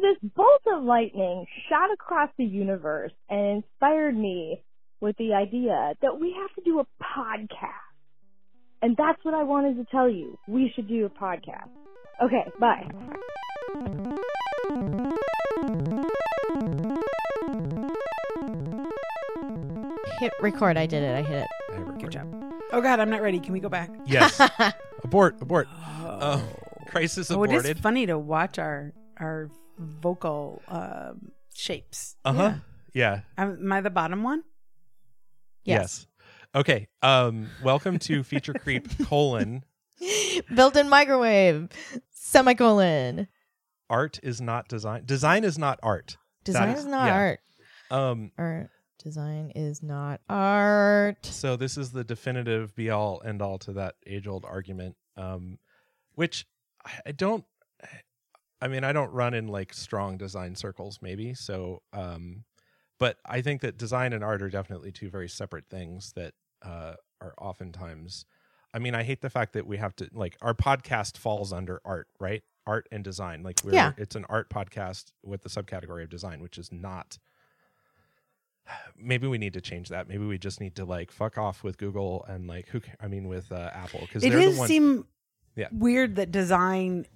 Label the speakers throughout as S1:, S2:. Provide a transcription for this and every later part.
S1: this bolt of lightning shot across the universe and inspired me with the idea that we have to do a podcast. And that's what I wanted to tell you. We should do a podcast. Okay, bye.
S2: Hit record. I did it. I hit it.
S3: Good job. Oh God, I'm not ready. Can we go back?
S4: Yes. abort. Abort. Uh, crisis
S3: Oh, it
S4: aborted.
S3: is funny to watch our our vocal um, shapes.
S4: Uh huh. Yeah.
S3: Am am I the bottom one?
S4: Yes. Okay. Um. Welcome to Feature Creep colon.
S2: Built-in microwave. Semicolon.
S4: Art is not design. Design is not art.
S2: Design
S4: is-
S2: is not
S4: yeah.
S2: art.
S4: Um.
S2: Art. Design is not art.
S4: So this is the definitive be all end all to that age old argument. Um, which I- I don't. I mean, I don't run in like strong design circles, maybe. So, um, but I think that design and art are definitely two very separate things that uh, are oftentimes. I mean, I hate the fact that we have to like our podcast falls under art, right? Art and design. Like, we're,
S2: Yeah.
S4: it's an art podcast with the subcategory of design, which is not. Maybe we need to change that. Maybe we just need to like fuck off with Google and like who? I mean, with uh, Apple because
S3: It
S4: they're
S3: does
S4: the ones.
S3: seem
S4: Yeah.
S3: weird that design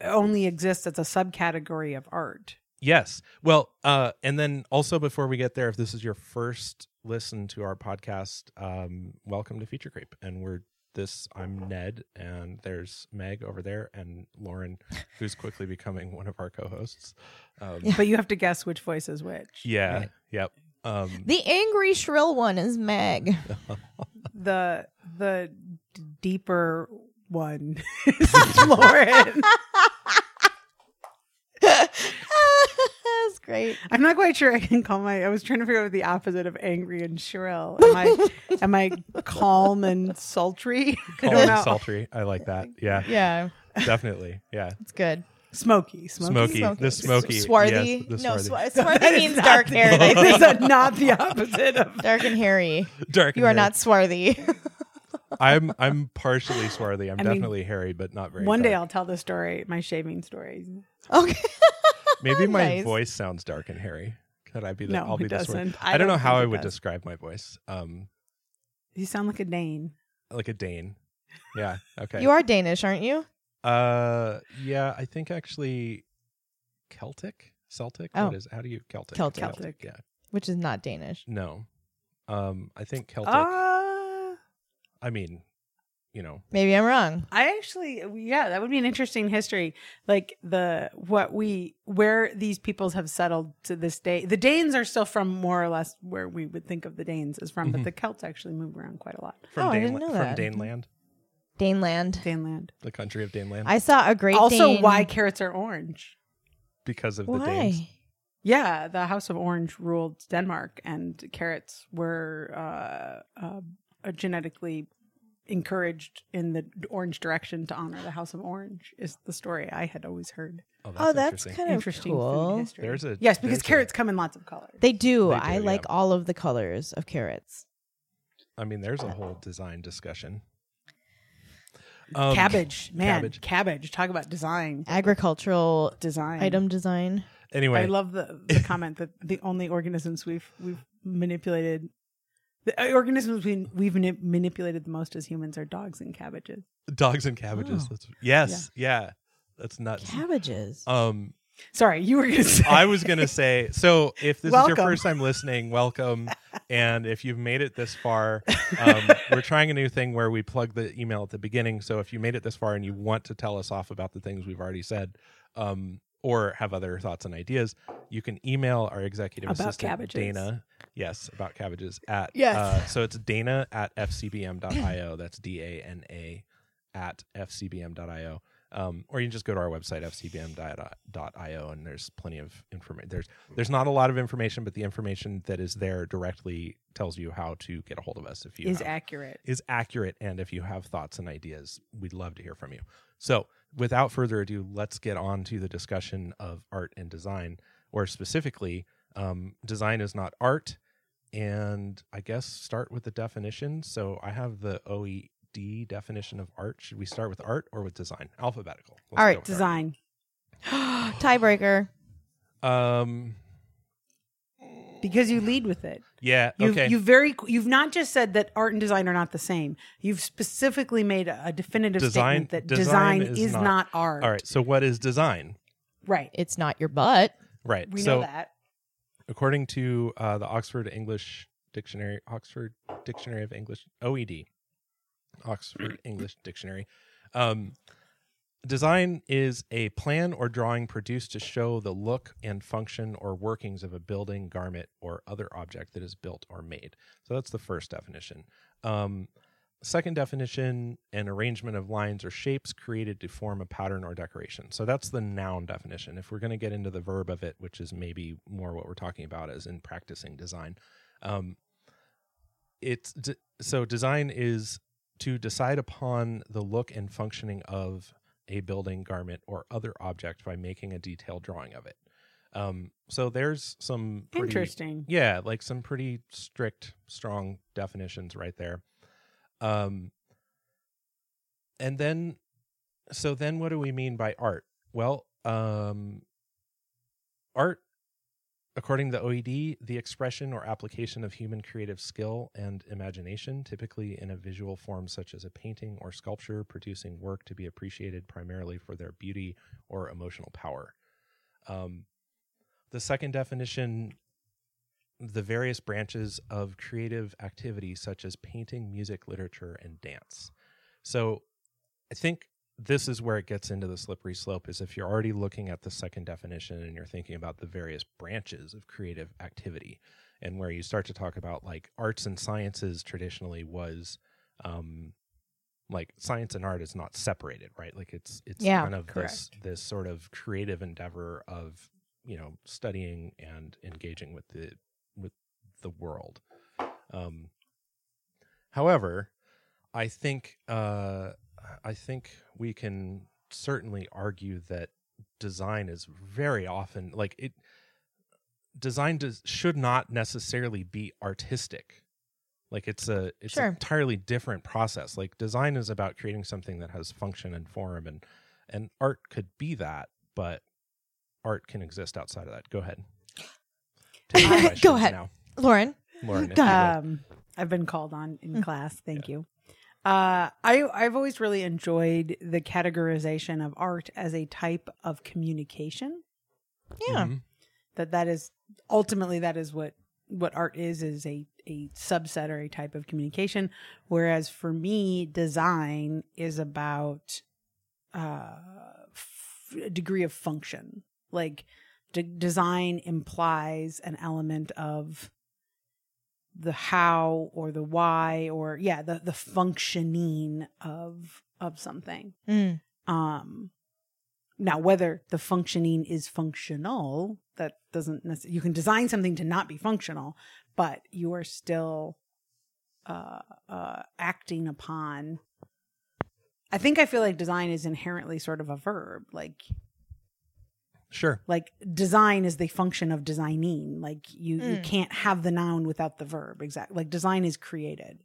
S3: only exists as a subcategory of art.
S4: Yes. Well, uh, and then also before we get there, if this is your first listen to our podcast, um, welcome to Feature Creep. And we're this. I'm Ned, and there's Meg over there, and Lauren, who's quickly becoming one of our co-hosts. Um, yeah.
S3: But you have to guess which voice is which. Right.
S4: Yep. Um,
S2: The angry shrill one is Meg.
S3: The the deeper one is Lauren.
S2: That's great.
S3: I'm not quite sure I can call my. I was trying to figure out the opposite of angry and shrill. Am I am I calm and sultry? I
S4: calm
S3: don't
S4: and sultry. I like that. Yeah,
S2: Yeah,
S4: definitely. Yeah.
S2: it's good.
S3: Smoky, smoky.
S4: Smoky.
S2: Smoky.
S4: The smoky.
S2: Swarthy.
S4: Yes, the
S2: no,
S4: swarthy.
S2: swa- swarthy
S3: That is
S2: means dark
S3: the-
S2: haired.
S3: That is a- not the opposite of.
S2: dark and hairy.
S4: Dark.
S2: You are
S4: and
S2: not swarthy.
S4: Hairy. I'm I'm partially swarthy. I'm
S3: I mean,
S4: definitely hairy, but not very.
S3: One day. I'll tell the story, my shaving story.
S2: okay.
S4: Maybe my
S2: Nice.
S4: voice sounds dark and hairy. Could I be the?
S3: No,
S4: I'll be the
S3: doesn't.
S4: I, don't know
S3: don't
S4: how I would
S3: does.
S4: describe my voice. Um,
S3: You sound like a Dane.
S4: like a Dane. Yeah. Okay.
S2: You are Danish, aren't you?
S4: Uh, yeah. I think actually, Celtic, Celtic.
S2: Oh.
S4: What is? How do you Celtic?
S2: Celtic.
S3: Celtic.
S4: Yeah.
S2: Which is not Danish.
S4: No. Um, I think Celtic.
S3: Uh,
S4: I mean, you know,
S2: Maybe I'm wrong.
S3: I actually, yeah, that would be an interesting history. Like the what we where these peoples have settled to this day. The Danes are still from more or less where we would think of the Danes as from,
S4: Mhm.
S3: but the Celts actually move around quite a lot.
S4: from
S2: Oh, I didn't know
S4: from
S2: that.
S4: Daneland,
S2: Daneland.
S3: Daneland.
S4: the country of Daneland,
S2: I saw a great
S3: also,
S2: Dane-
S3: why carrots are orange?
S4: because of the Danes.
S2: Why?
S3: Yeah, the House of Orange ruled Denmark, and carrots were uh, uh, uh, genetically encouraged in the orange direction to honor the House of Orange. Is the story I had always heard.
S4: Oh,
S2: oh, that's
S4: interesting.
S2: kind of
S3: Interesting
S2: cool.
S3: food history.
S4: There's a-
S3: yes, because
S4: there's a-
S3: carrots come in lots of colors.
S2: They do.
S4: They do,
S2: I like all of the colors of carrots.
S4: I mean, there's a whole design discussion. Um,
S3: cabbage, man,
S4: cabbage.
S3: cabbage. Talk about design,
S2: Agricultural
S3: design.
S2: item design.
S4: Anyway,
S3: I love the, the comment that the only organisms we've we've manipulated, the uh, organisms we, we've mani- manipulated the most as humans are dogs and cabbages.
S4: dogs and cabbages.
S2: Oh.
S4: That's, yes, yeah. that's nuts.
S2: Cabbages.
S4: Um,
S3: Sorry, you were going to say.
S4: I was gonna say, so if this is your first time listening, welcome. And if you've made it this far, um, we're trying a new thing where we plug the email at the beginning. So if you made it this far and you want to tell us off about the things we've already said, um, or have other thoughts and ideas, you can email our executive
S3: About
S4: assistant
S3: cabbages.
S4: Dana. Yes, about cabbages at
S2: Yes.
S4: Uh, so it's Dana at fcbm.io. That's D A N A at fcbm.io. Um, or you can just go to our website fcbm.io and there's plenty of information. There's there's not a lot of information, but the information that is there directly tells you how to get a hold of us if you
S3: is
S4: have-
S3: accurate.
S4: is accurate and if you have thoughts and ideas we'd love to hear from you so without further ado let's get on to the discussion of art and design or specifically um, design is not art and i guess start with the definition so i have the oed definition of art should we start with art or with design alphabetical Let's
S2: Art.
S3: Design.
S2: Tiebreaker.
S4: Um.
S3: Because you lead with it.
S4: Yeah.
S3: You've,
S4: okay.
S3: you very you've not just said that art and design are not the same. You've specifically made a, a definitive
S4: Design-
S3: statement that
S4: design
S3: design,
S4: is
S3: is,
S4: not-
S3: not, art.
S4: All right. So what is design?
S3: Right.
S2: It's not your butt.
S4: Right.
S3: We
S4: so
S3: know that.
S4: according to uh, the Oxford English Dictionary, Oxford Dictionary of English, OED, Oxford English Dictionary, um, design is a plan or drawing produced to show the look and function or workings of a building, garment, or other object that is built or made. So that's the first definition. Um, second definition an arrangement of lines or shapes created to form a pattern or decoration so that's the noun definition if we're going to get into the verb of it which is maybe more what we're talking about as in practicing design um, it's d- so design is to decide upon the look and functioning of a building garment or other object by making a detailed drawing of it. Um, so there's some pretty,
S3: Interesting.
S4: yeah like some pretty strict strong definitions right there. Um and then so then what do we mean by art? Well um art according to the oed the expression or application of human creative skill and imagination typically in a visual form such as a painting or sculpture producing work to be appreciated primarily for their beauty or emotional power um the second definition the various branches of creative activity such as painting, music, literature, and dance. So I think this is where it gets into the slippery slope is if you're already looking at the second definition and you're thinking about the various branches of creative activity and where you start to talk about like arts and sciences traditionally was um like science and art is not separated right? Like it's it's
S2: Yeah,
S4: kind of this this sort of creative endeavor of you know studying and engaging with the with the world. Um however i think uh i think we can certainly argue that design is very often like it design does should not necessarily be artistic like it's a it's
S2: Sure.
S4: an entirely different process like design is about creating something that has function and form and and art could be that but art can exist outside of that go ahead
S2: Go ahead.
S4: now.
S2: Lauren.
S4: lauren if
S2: Go
S4: you would.
S2: ahead.
S3: Um, I've been called on in
S2: Mm.
S3: class. Thank you. Uh, I I've always really enjoyed the categorization of art as a type of communication.
S2: Yeah.
S4: Mhm.
S3: That that is ultimately that is what what art is is a a subset or a type of communication. Whereas for me, design is about uh, f- a degree of function. Like de- design implies an element of the how or the why or yeah the the functioning of of something
S2: Mm.
S3: um now whether the functioning is functional that doesn't necessarily you can design something to not be functional but you are still uh uh acting upon i think i feel like design is inherently sort of a verb like
S4: sure.
S3: Like design is the function of designing. Like you you
S2: Mm.
S3: can't have the noun without the verb. Exactly like design is created.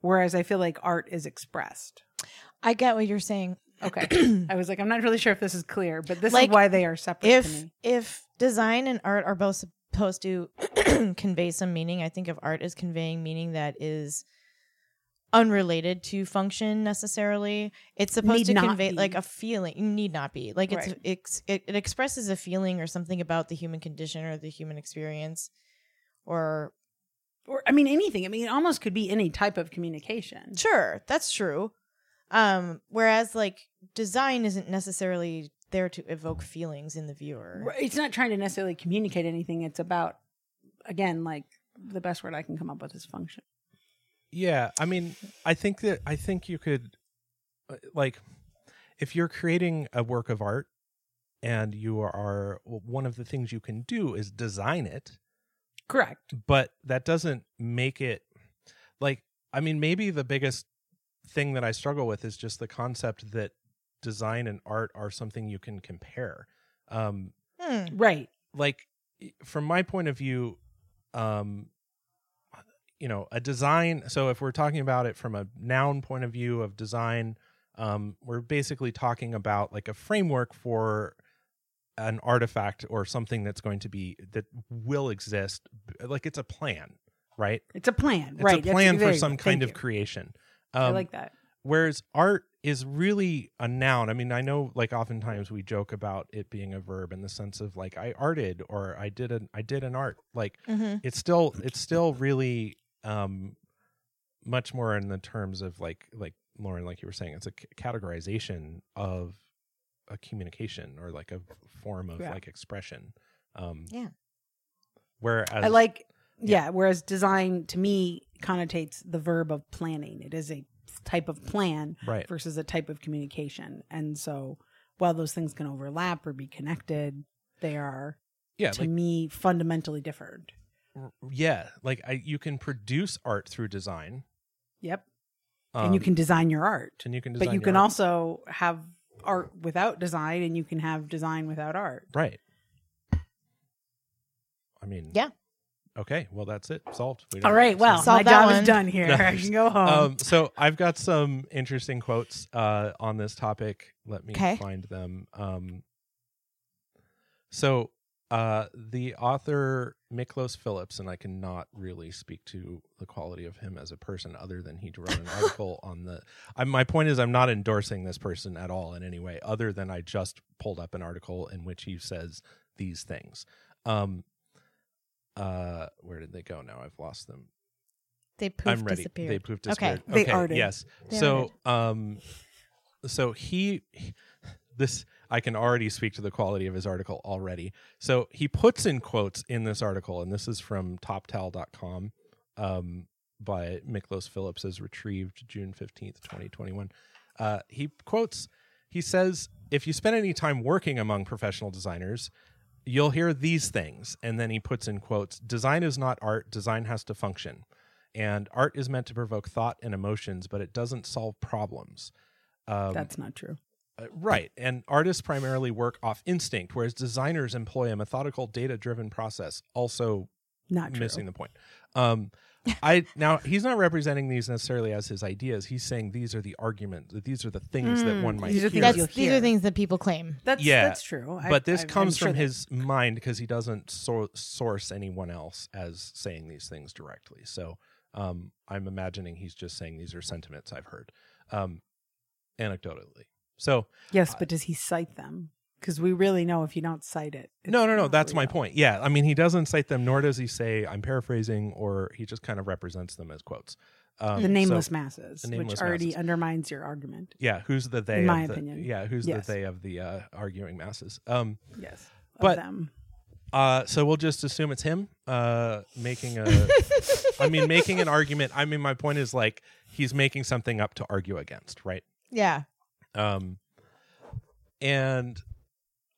S3: Whereas i feel like art is expressed.
S2: I get what you're saying.
S3: okay. I was like i'm not really sure if this is clear but this
S2: Like,
S3: is why they are separate to
S2: if
S3: me.
S2: if design and art are both supposed to convey some meaning, I think of art as conveying meaning that is unrelated to function necessarily. It's supposed
S3: Need
S2: to convey
S3: be.
S2: like a feeling. Need not be like it's
S3: Right.
S2: it's it, it expresses a feeling or something about the human condition or the human experience, or
S3: or i mean anything i mean it almost could be any type of communication
S2: Sure, that's true. Um, whereas like design isn't necessarily there to evoke feelings in the viewer.
S3: It's not trying to necessarily communicate anything it's about again like the best word i can come up with is function
S4: Yeah, I mean, I think that I think you could uh, like if you're creating a work of art and you are one of the things you can do is design it,
S3: correct
S4: but that doesn't make it like I mean, maybe the biggest thing that I struggle with is just the concept that design and art are something you can compare. Um
S2: Hmm.
S3: right
S4: like from my point of view um you know a design so if we're talking about it from a noun point of view of design um, we're basically talking about like a framework for an artifact or something that's going to be that will exist like it's a plan right
S3: It's a plan, right?
S4: it's
S3: right?
S4: a plan for some kind
S3: Thank
S4: of
S3: you.
S4: creation
S3: I
S4: um,
S3: like that.
S4: whereas art is really a noun i mean i know like oftentimes we joke about it being a verb in the sense of like i arted or i did an i did an art like
S2: Mm-hmm.
S4: it's still it's still really um much more in the terms of like like lauren like you were saying it's a c- categorization of a communication or like a form of
S3: Yeah.
S4: like expression um
S2: Yeah.
S4: whereas
S3: I like, yeah. Whereas design to me connotates the verb of planning. It is a type of plan
S4: right
S3: versus a type of communication, and so while those things can overlap or be connected, they are
S4: yeah
S3: to
S4: like
S3: me fundamentally different.
S4: Yeah like i you can produce art through design
S3: Yep,
S4: um,
S3: and you can design your art,
S4: and you can
S3: but you
S4: your
S3: can
S4: art.
S3: also have art without design, and you can have design without art.
S4: right i mean
S2: Yeah.
S4: okay well that's it solved We
S3: All well,
S2: Solve
S3: my
S2: that
S3: job
S2: one.
S3: is done here.
S4: No.
S3: I can go home.
S4: um, so I've got some interesting quotes uh, on this topic. Let me
S2: 'Kay.
S4: find them. Um, so uh, the author Miklos Philips, and I cannot really speak to the quality of him as a person, other than he wrote an article on the. I, my point is, I'm not endorsing this person at all in any way, other than I just pulled up an article in which he says these things. Um, uh, where did they go now? I've lost them.
S2: They poof
S4: I'm ready.
S2: disappeared.
S4: They poof
S2: Okay.
S4: disappeared.
S3: They
S4: okay,
S3: arted.
S4: yes.
S2: They
S4: so, um, so he, this I can already speak to the quality of his article already. So he puts in quotes in this article, and this is from TopTal.com, um, by Miklos Philips, as retrieved June fifteenth, twenty twenty one. Uh, he quotes. He says, "If you spend any time working among professional designers." You'll hear these things, and then he puts in quotes Design is not art, design has to function. And art is meant to provoke thought and emotions, but it doesn't solve problems. Um,
S3: That's not true.
S4: Uh, right. And artists primarily work off instinct, whereas designers employ a methodical, data driven process. Also,
S3: Not true.
S4: missing the point. Um, I now he's not representing these necessarily as his ideas. He's saying these are the arguments, that these are the things that
S3: Mm,
S4: one might
S3: these are
S4: hear.
S3: things
S2: That's
S3: you'll
S2: these are things that people claim.
S3: That's
S4: Yeah,
S3: that's true. I-
S4: but this
S3: I- I'm
S4: comes
S3: sure
S4: from
S3: that-
S4: his mind because he doesn't sor- source anyone else as saying these things directly. So um, I'm imagining he's just saying these are sentiments I've heard um, anecdotally. So
S3: Yes, but does he cite them? Because we really know if you don't cite it.
S4: no, no, no.
S3: not
S4: That's my
S3: real.
S4: point. Yeah, I mean he doesn't cite them, nor does he say I'm paraphrasing, or he just kind of represents them as quotes. Um,
S3: The
S4: so-
S3: nameless masses,
S4: the nameless
S3: which already
S4: masses.
S3: undermines your argument.
S4: yeah, who's the they?
S3: In my
S4: of the,
S3: opinion.
S4: Yeah, who's
S3: Yes.
S4: the they of the uh, arguing masses? Um,
S3: Yes, of
S4: But-
S3: them.
S4: Uh, so we'll just assume it's him uh, making a. I mean, making an argument. I mean, my point is like he's making something up to argue against, right?
S2: Yeah.
S4: Um, and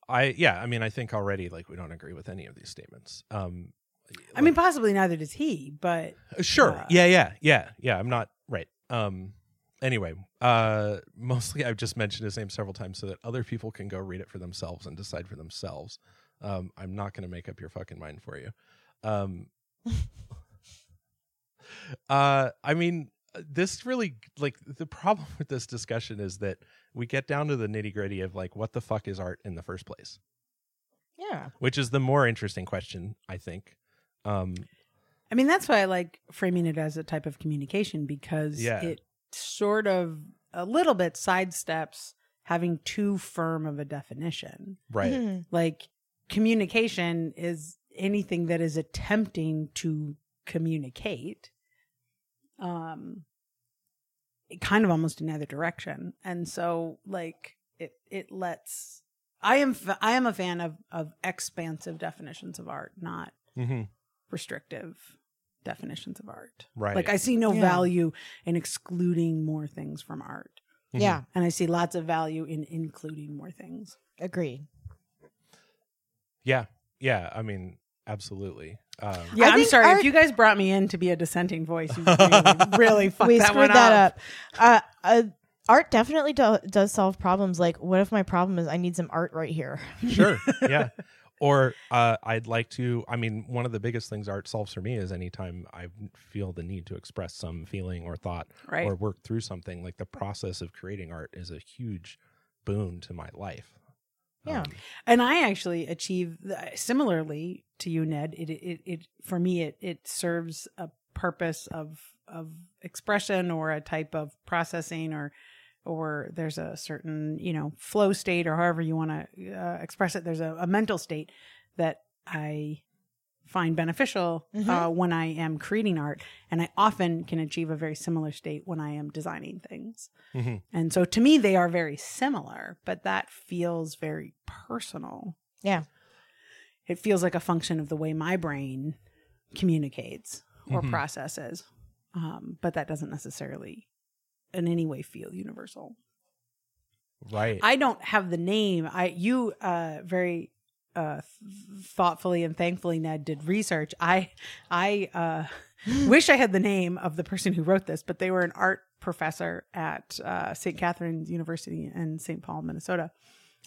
S4: I, yeah, I mean, I think already like we don't agree with any of these statements. Um,
S3: I mean, possibly neither does he, but
S4: sure,
S3: uh,
S4: yeah, yeah, yeah, yeah. I'm not right. Um, anyway, uh, mostly I've just mentioned his name several times so that other people can go read it for themselves and decide for themselves. Um, I'm not going to make up your fucking mind for you. Um, uh, I mean, this really like the problem with this discussion is that we get down to the nitty gritty of like what the fuck is art in the first place,
S2: Yeah.
S4: which is the more interesting question, I think. Um,
S3: I mean, that's why I like framing it as a type of communication because
S4: Yeah.
S3: it sort of a little bit sidesteps having too firm of a definition.
S4: right.
S2: Mhm.
S3: Like communication is anything that is attempting to communicate. Um it kind of almost in either direction. And so like it it lets I am I am a fan of of expansive definitions of art, not
S4: hmm
S3: restrictive definitions of art.
S4: Right.
S3: Like I see no
S2: Yeah.
S3: value in excluding more things from art.
S4: Mhm.
S2: Yeah.
S3: And I see lots of value in including more things.
S2: Agreed.
S4: Yeah. Yeah. I mean, absolutely. Um,
S3: Yeah,
S2: I
S3: I'm sorry.
S2: art-
S3: if you guys brought me in to be a dissenting voice, you really, really fucked
S2: we
S3: that
S2: screwed
S3: one
S2: that
S3: up.
S2: up. Uh, uh, art definitely do- does solve problems. Like, what if my problem is I need some art right here?
S4: Sure. yeah. or uh, I'd like to. I mean, one of the biggest things art solves for me is anytime I feel the need to express some feeling or thought
S3: Right.
S4: or work through something. Like the process of creating art is a huge boon to my life.
S2: Yeah.
S4: Um,
S3: and I actually achieve similarly to you, Ned. It, it, it, for me, it, it serves a purpose of, of expression or a type of processing or, or there's a certain, you know, flow state or however you want to uh, express it. There's a, a mental state that I find beneficial uh,
S2: Mhm.
S3: when I am creating art. And I often can achieve a very similar state when I am designing things.
S4: mhm.
S3: And so to me, they are very similar, but that feels very personal.
S2: Yeah.
S3: It feels like a function of the way my brain communicates or
S4: Mhm.
S3: processes. Um, but that doesn't necessarily in any way feel universal.
S4: Right.
S3: I don't have the name. I you uh very uh thoughtfully and thankfully Ned did research. I I uh wish I had the name of the person who wrote this, but they were an art professor at uh, St. Catherine's University in St. Paul, Minnesota,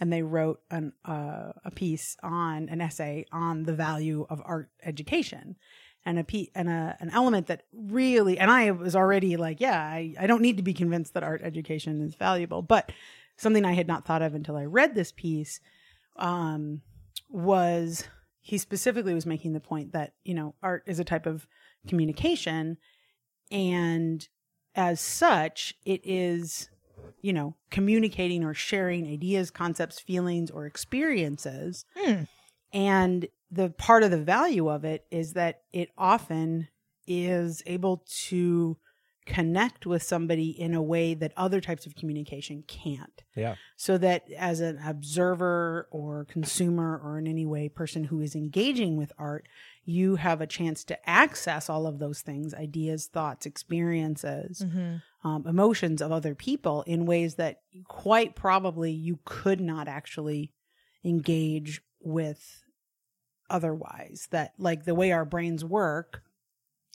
S3: and they wrote an uh, a piece on an essay on the value of art education. And a pe- and a, an element that really, and I was already like, yeah, I, I don't need to be convinced that art education is valuable, but something I had not thought of until I read this piece um, was he specifically was making the point that you know art is a type of communication, and as such, it is you know communicating or sharing ideas, concepts, feelings, or experiences,
S2: Hmm.
S3: and the part of the value of it is that it often is able to connect with somebody in a way that other types of communication can't
S4: yeah.
S3: so that as an observer or consumer or in any way person who is engaging with art you have a chance to access all of those things ideas thoughts experiences
S2: Mhm.
S3: um, emotions of other people in ways that quite probably you could not actually engage with otherwise that like the way our brains work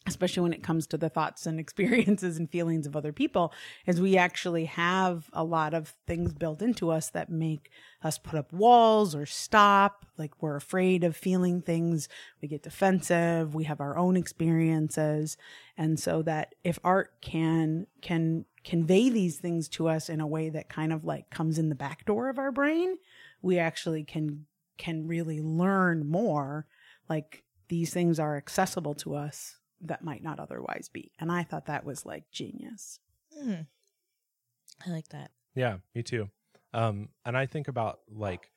S3: especially when it comes to the thoughts and experiences and feelings of other people is we actually have a lot of things built into us that make us put up walls or stop. Like we're afraid of feeling things. We get defensive. We have our own experiences. And so that if art can can convey these things to us in a way that kind of like comes in the back door of our brain we actually can can really learn more. Like these things are accessible to us that might not otherwise be and i thought that was like genius
S2: Hmm. I like that.
S4: Yeah, me too. Um, and I think about like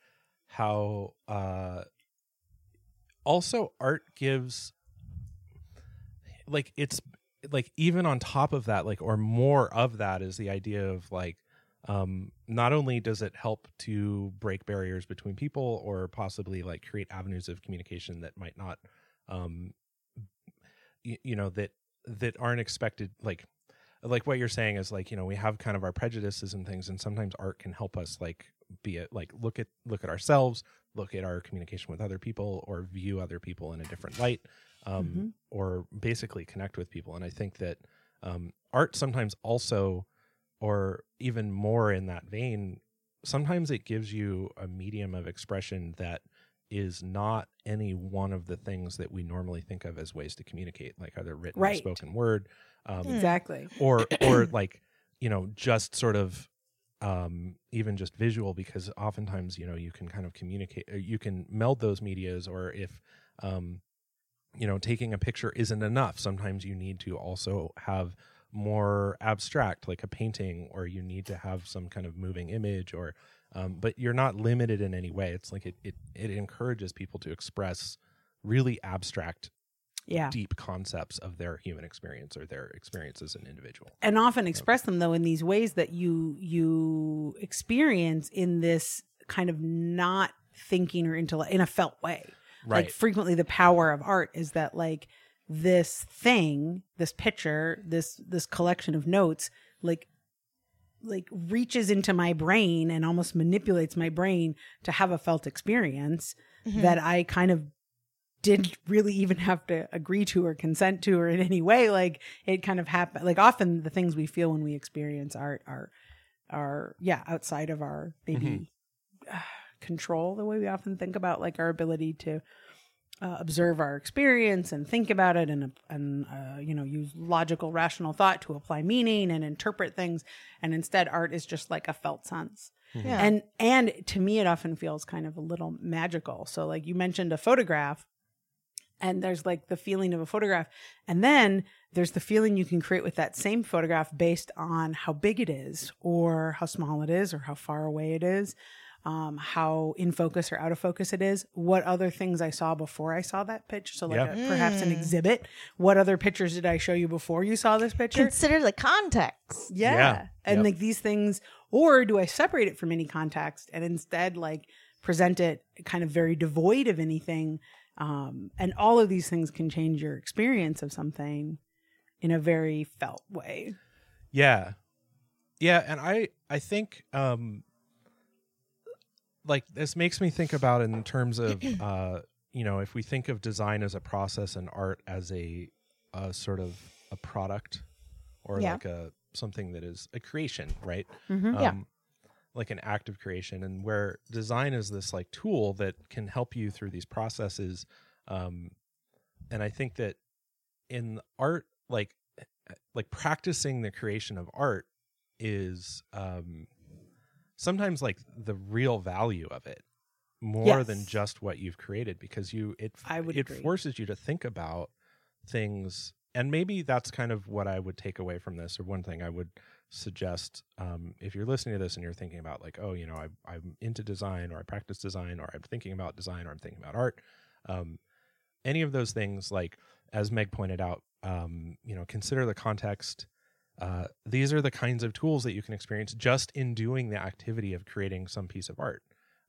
S4: how uh, also art gives like it's like even on top of that, like or more of that is the idea of like um, not only does it help to break barriers between people or possibly like create avenues of communication that might not um, y- you know that that aren't expected like like what you're saying is like you know we have kind of our prejudices and things and sometimes art can help us like be it like look at look at ourselves look at our communication with other people or view other people in a different light um,
S3: Mhm.
S4: or basically connect with people and i think that um, art sometimes also or even more in that vein sometimes it gives you a medium of expression that is not any one of the things that we normally think of as ways to communicate like either written or
S3: Right.
S4: spoken word um,
S2: Hmm.
S3: exactly
S4: or or like you know just sort of um even just visual because oftentimes you know you can kind of communicate uh, you can meld those medias or if um you know taking a picture isn't enough sometimes you need to also have more abstract like a painting or you need to have some kind of moving image or um, but you're not limited in any way. It's like it, it it encourages people to express really abstract
S3: yeah.
S4: deep concepts of their human experience or their experience as an individual.
S3: And often express them though in these ways that you you experience in this kind of not thinking or intellect in a felt way.
S4: Right.
S3: like frequently the power of art is that like this thing this picture this this collection of notes like like reaches into my brain and almost manipulates my brain to have a felt experience
S2: Mhm.
S3: that I kind of didn't really even have to agree to or consent to or in any way like it kind of happened like often the things we feel when we experience art are are yeah outside of our maybe uh, control the way we often think about like our ability to uh, observe our experience and think about it and and uh, you know use logical rational thought to apply meaning and interpret things. And instead art is just like a felt sense.
S2: Yeah.
S3: and and to me it often feels kind of a little magical. So like you mentioned a photograph and there's like the feeling of a photograph. And then there's the feeling you can create with that same photograph based on how big it is or how small it is or how far away it is um, how in focus or out of focus it is what other things i saw before i saw that picture so like
S4: Yeah.
S3: a, perhaps an exhibit what other pictures did i show you before you saw this picture
S2: Consider the context.
S3: yeah.
S4: Yeah.
S3: And
S4: Yep.
S3: like these things, or do I separate it from any context and instead like present it kind of very devoid of anything? Um, and all of these things can change your experience of something in a very felt way.
S4: Yeah. Yeah, and I I think um like this makes me think about in terms of uh you know, if we think of design as a process and art as a a sort of a product or
S2: Yeah.
S4: like a something that is a creation, right?
S3: Mhm.
S2: Yeah.
S4: Um, like an act of creation and where design is this like tool that can help you through these processes um and i think that in art like like practicing the creation of art is um sometimes like the real value of it more than just what you've created because you it
S3: I would
S4: it
S3: agree.
S4: forces you to think about things and maybe that's kind of what I would take away from this or one thing I would suggest um, if you're listening to this and you're thinking about like oh you know I, I'm into design or I practice design or I'm thinking about design or I'm thinking about art um, any of those things like as Meg pointed out um, you know consider the context uh, these are the kinds of tools that you can experience just in doing the activity of creating some piece of art.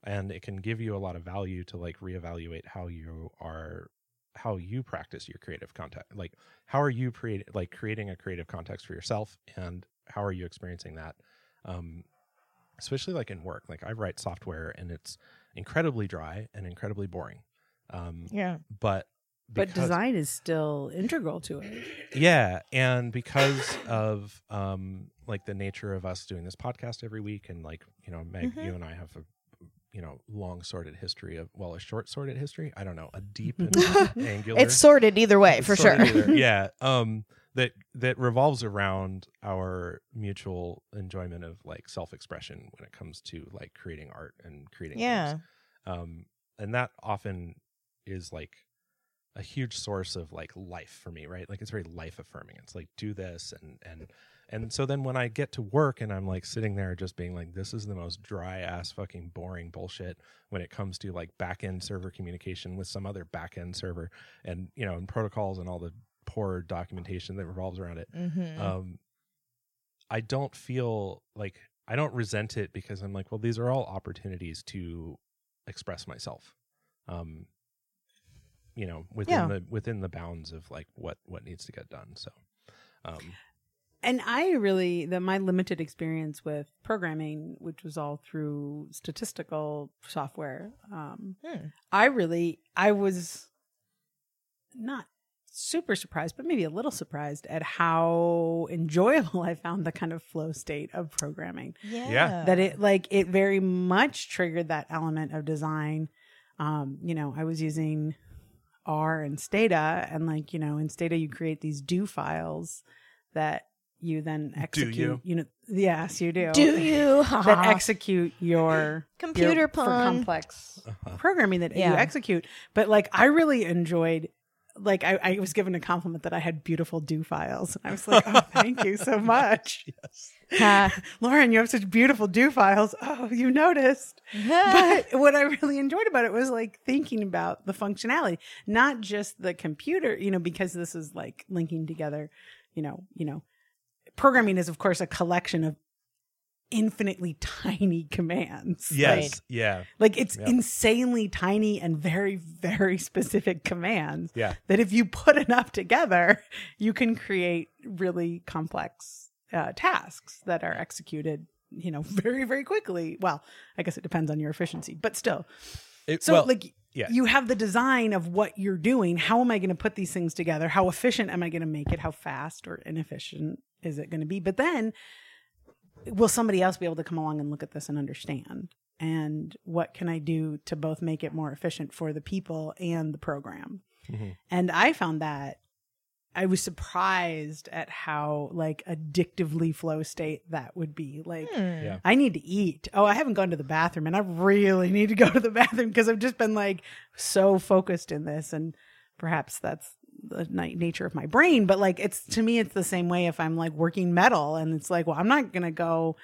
S4: And it can give you a lot of value to like reevaluate how you are how you practice your creative context like how are you create like creating a creative context for yourself and how are you experiencing that um especially like in work. Like i write software and it's incredibly dry and incredibly boring. Um
S2: Yeah.
S4: but
S3: But design is still integral to it.
S4: yeah and because of um like the nature of us doing this podcast every week and like you know meg
S2: Mhm.
S4: you and i have a you know long sorted history of well a short sorted history i don't know a deep and angular
S2: It's sorted either way, for sure.
S4: either. yeah um that that revolves around our mutual enjoyment of like self-expression when it comes to like creating art and creating
S2: Yeah.
S4: things. um and that often is like a huge source of like life for me right like it's very life affirming it's like do this and and and so then when i get to work and i'm like sitting there just being like this is the most dry ass fucking boring bullshit when it comes to like back end server communication with some other back end server and you know and protocols and all the poor documentation that revolves around it
S2: Mm-hmm.
S4: um i don't feel like i don't resent it because i'm like well these are all opportunities to express myself um you know within
S2: Yeah.
S4: the within the bounds of like what what needs to get done so um
S3: And I really, the my limited experience with programming, which was all through statistical software, um,
S2: Hmm.
S3: I really, I was not super surprised, but maybe a little surprised at how enjoyable I found the kind of flow state of programming.
S2: Yeah.
S3: That it, like, it very much triggered that element of design. Um, you know, I was using R and Stata, and like, you know, in Stata, you create these do files that you then execute.
S4: Do you?
S3: you know, yes, you do.
S2: Do you?
S3: that execute your
S2: Computer
S3: your, for complex
S4: uh-huh.
S3: programming that
S2: Yeah.
S3: you execute. But like, I really enjoyed. Like I, I was given a compliment that I had beautiful do files. And I was like, "Oh, thank you so much,
S4: yes
S2: Ha.
S3: Lauren. You have such beautiful do files. Oh, you noticed." but what I really enjoyed about it was like thinking about the functionality, not just the computer, you know, because this is like linking together, you know, you know, programming is of course a collection of infinitely tiny commands.
S4: yes yeah
S3: Like, like it's
S4: Yeah.
S3: insanely tiny and very, very specific commands
S4: yeah
S3: that if you put enough together, you can create really complex uh, tasks that are executed, you know, very, very quickly. Well, I guess it depends on your efficiency, but still.
S4: It-
S3: So,
S4: well,
S3: like,
S4: yeah.
S3: you have the design of what you're doing. How am I going to put these things together? How efficient am I going to make it? How fast or inefficient is it going to be? But then, will somebody else be able to come along and look at this and understand? and what can I do to both make it more efficient for the people and the program.
S4: Mhm.
S3: And I found that I was surprised at how like addictively flow state that would be. Like
S2: Hmm.
S4: Yeah.
S3: I need to eat. Oh, I haven't gone to the bathroom and I really need to go to the bathroom because I've just been like so focused in this and perhaps that's the ni- nature of my brain, but like it's to me it's the same way if I'm like working metal and it's like, well, I'm not going to go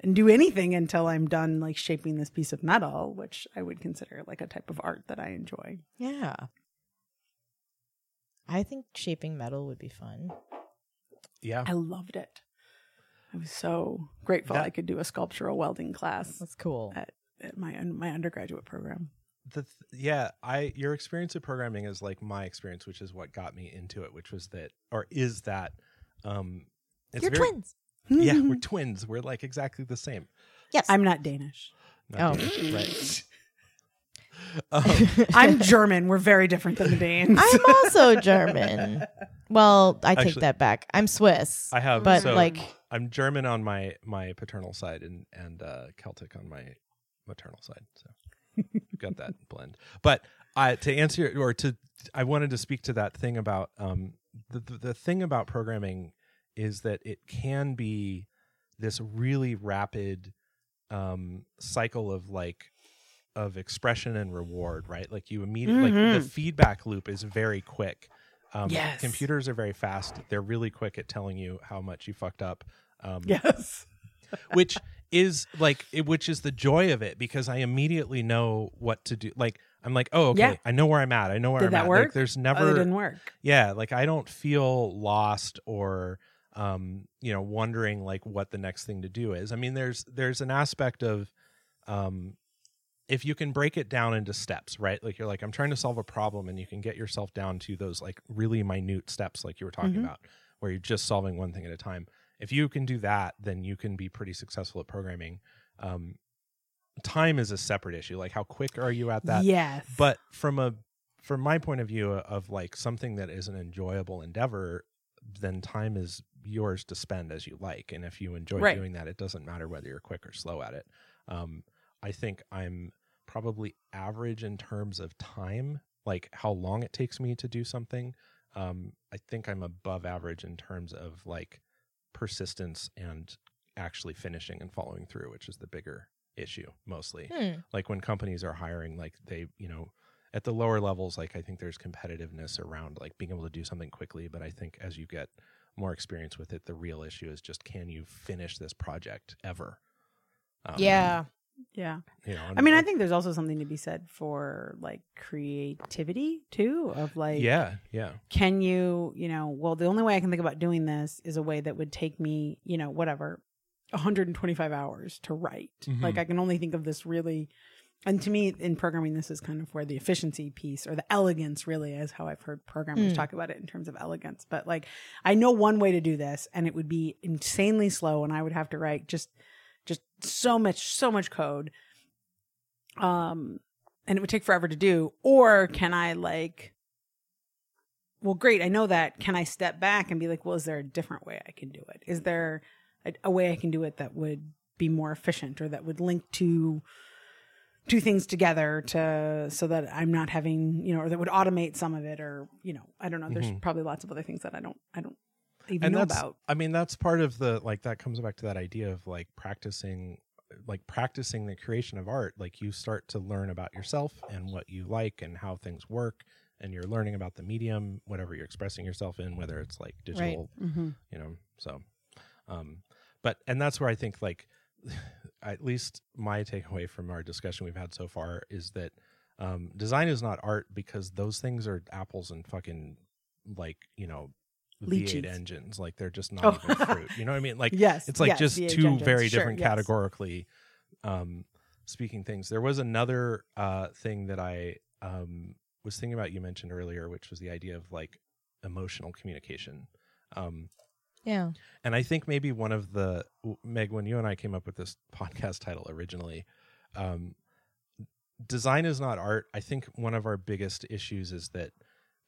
S3: and do anything until I'm done like shaping this piece of metal, which I would consider like a type of art that I enjoy.
S2: Yeah. I think shaping metal would be fun.
S4: Yeah.
S3: I loved it. I was so grateful
S4: That-
S3: I could do a sculptural welding class
S2: That's cool.
S3: at, at my my undergraduate program.
S4: the th- yeah i your experience of programming is like my experience which is what got me into it which was that or is that um it's
S2: You're
S4: very,
S2: twins.
S4: yeah we're twins we're like exactly the same
S2: Yes.
S3: I'm not Danish.
S4: Not
S2: Oh.
S4: Danish, right um,
S3: I'm German. We're very different than the Danes.
S2: I'm also German. Well, I take
S4: Actually-
S2: that back. I'm Swiss.
S4: i have
S2: but
S4: so
S2: like
S4: i'm german on my my paternal side and and uh celtic on my maternal side so you've got that blend but I to answer your- or to I wanted to speak to that thing about um the, the the thing about programming is that it can be this really rapid um cycle of like of expression and reward right like you immediately like
S3: Mhm.
S4: the feedback loop is very quick um
S3: Yes.
S4: computers are very fast they're really quick at telling you how much you fucked up um
S3: yes.
S4: which is like it, which is the joy of it because I immediately know what to do. Like I'm like, oh, okay,
S3: Yeah.
S4: I know where I'm at. I know where
S3: Did
S4: I'm
S3: that
S4: at.
S3: work?
S4: Like, there's
S3: Oh,
S4: never,
S3: it didn't work.
S4: yeah, like I don't feel lost or, um, you know, wondering like what the next thing to do is. I mean, there's there's an aspect of, um, if you can break it down into steps, right? Like you're like, I'm trying to solve a problem, and you can get yourself down to those like really minute steps, like you were talking
S3: Mhm.
S4: about, where you're just solving one thing at a time. If you can do that, then you can be pretty successful at programming. Um, time is a separate issue. Like, how quick are you at that?
S3: yes.
S4: But from a from my point of view of like something that is an enjoyable endeavor, then time is yours to spend as you like. And if you enjoy
S3: Right.
S4: doing that, it doesn't matter whether you're quick or slow at it. Um, I think I'm probably average in terms of time, like how long it takes me to do something. Um, I think I'm above average in terms of like persistence and actually finishing and following through, which is the bigger issue mostly
S2: hmm.
S4: like when companies are hiring like they you know at the lower levels like i think there's competitiveness around like being able to do something quickly but i think as you get more experience with it the real issue is just can you finish this project ever um,
S2: yeah.
S3: Yeah.
S4: you know
S3: I mean, I think there's also something to be said for like creativity too, of like,
S4: yeah yeah
S3: can you, you know, well, the only way I can think about doing this is a way that would take me, you know, whatever, 125 hours to write.
S4: Mhm.
S3: Like, I can only think of this really. And to me, in programming, this is kind of where the efficiency piece or the elegance really is how I've heard programmers
S2: Mm.
S3: talk about it in terms of elegance. But like, I know one way to do this, and it would be insanely slow, and I would have to write just, just so much, so much code. Um, and it would take forever to do. Or can I like well, great. I know that. Can I step back and be like, well, is there a different way I can do it? Is there a, a way I can do it that would be more efficient or that would link to two things together to so that I'm not having, you know, or that would automate some of it or, you know, I don't know. There's
S4: Mhm.
S3: probably lots of other things that I don't I don't even
S4: and
S3: know
S4: that's
S3: about.
S4: i mean that's part of the like that comes back to that idea of like practicing like practicing the creation of art like you start to learn about yourself and what you like and how things work and you're learning about the medium whatever you're expressing yourself in whether it's like digital
S3: Mm-hmm.
S4: you know so um but and that's where i think like at least my takeaway from our discussion we've had so far is that um design is not art because those things are apples and fucking like you know. V8 engines like they're just not
S3: Oh.
S4: even fruit you know what i mean like
S3: yes.
S4: it's like
S3: yes,
S4: just
S3: VH
S4: two
S3: engines.
S4: very
S3: Sure,
S4: different
S3: yes.
S4: categorically um speaking things there was another uh thing that i um was thinking about you mentioned earlier which was the idea of like emotional communication um
S2: Yeah.
S4: and I think maybe one of the Meg, when you and I came up with this podcast title originally, um, design is not art. I think one of our biggest issues is that,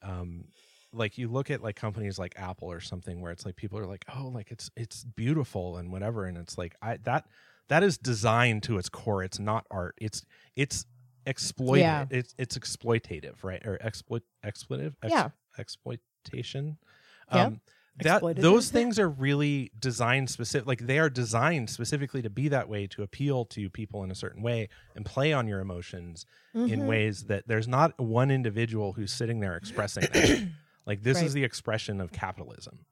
S4: um, like you look at like companies like Apple or something where it's like people are like, oh, like it's it's beautiful and whatever, and it's like I that that is design to its core. It's not art. It's it's exploitative.
S2: Yeah.
S4: It's it's exploitative, right? Or exploit exploitive. Ex-
S2: Yeah.
S4: Exploitation.
S2: Yeah.
S4: Um, that
S3: Exploitative.
S4: those things are really designed specific like they are designed specifically to be that way to appeal to people in a certain way and play on your emotions in
S2: Mhm.
S4: ways that there's not one individual who's sitting there expressing that. like this
S2: Right.
S4: is the expression of capitalism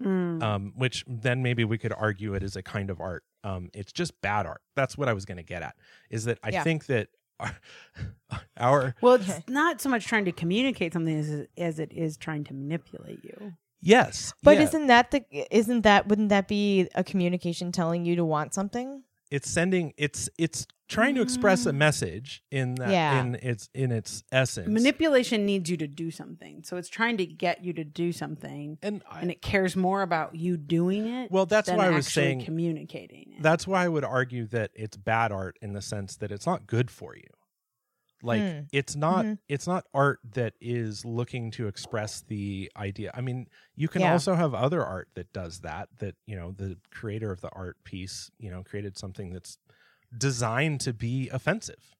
S3: Mm.
S4: um, which then maybe we could argue it is a kind of art. Um, it's just bad art. That's what I was going to get at. Is that I
S2: Yeah.
S4: think that our, our
S3: well, it's
S2: Okay.
S3: not so much trying to communicate something as, as it is trying to manipulate you.
S4: yes,
S2: But
S4: yeah,
S2: isn't that the isn't that wouldn't that be a communication telling you to want something?
S4: It's sending it's it's trying to express a mm. message in that
S2: Yeah.
S4: in its in its essence.
S3: Manipulation needs you to do something, so it's trying to get you to do something,
S4: and I,
S3: and it cares more about you doing it.
S4: Well, that's
S3: than
S4: why I was saying-
S3: communicating. It.
S4: that's why I would argue that it's bad art in the sense that it's not good for you. Like
S2: Hmm.
S4: it's not
S2: Mhm.
S4: it's not art that is looking to express the idea. I mean, you can
S2: Yeah.
S4: also have other art that does that that, you know, the creator of the art piece, you know, created something that's designed to be offensive.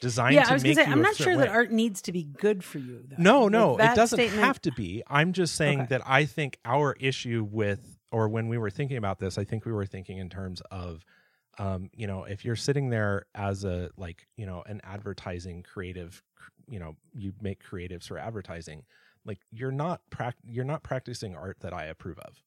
S4: Designed
S3: yeah,
S4: to
S3: I was
S4: make
S3: gonna say, I'm not sure that art needs to be good for you. Though.
S4: No, no, it doesn't
S3: statement-
S4: have to be. I'm just saying
S3: Okay.
S4: that I think our issue with, or when we were thinking about this, I think we were thinking in terms of, um, you know, if you're sitting there as a like, you know, an advertising creative, you know, you make creatives for advertising, like you're not prac- you're not practicing art that I approve of.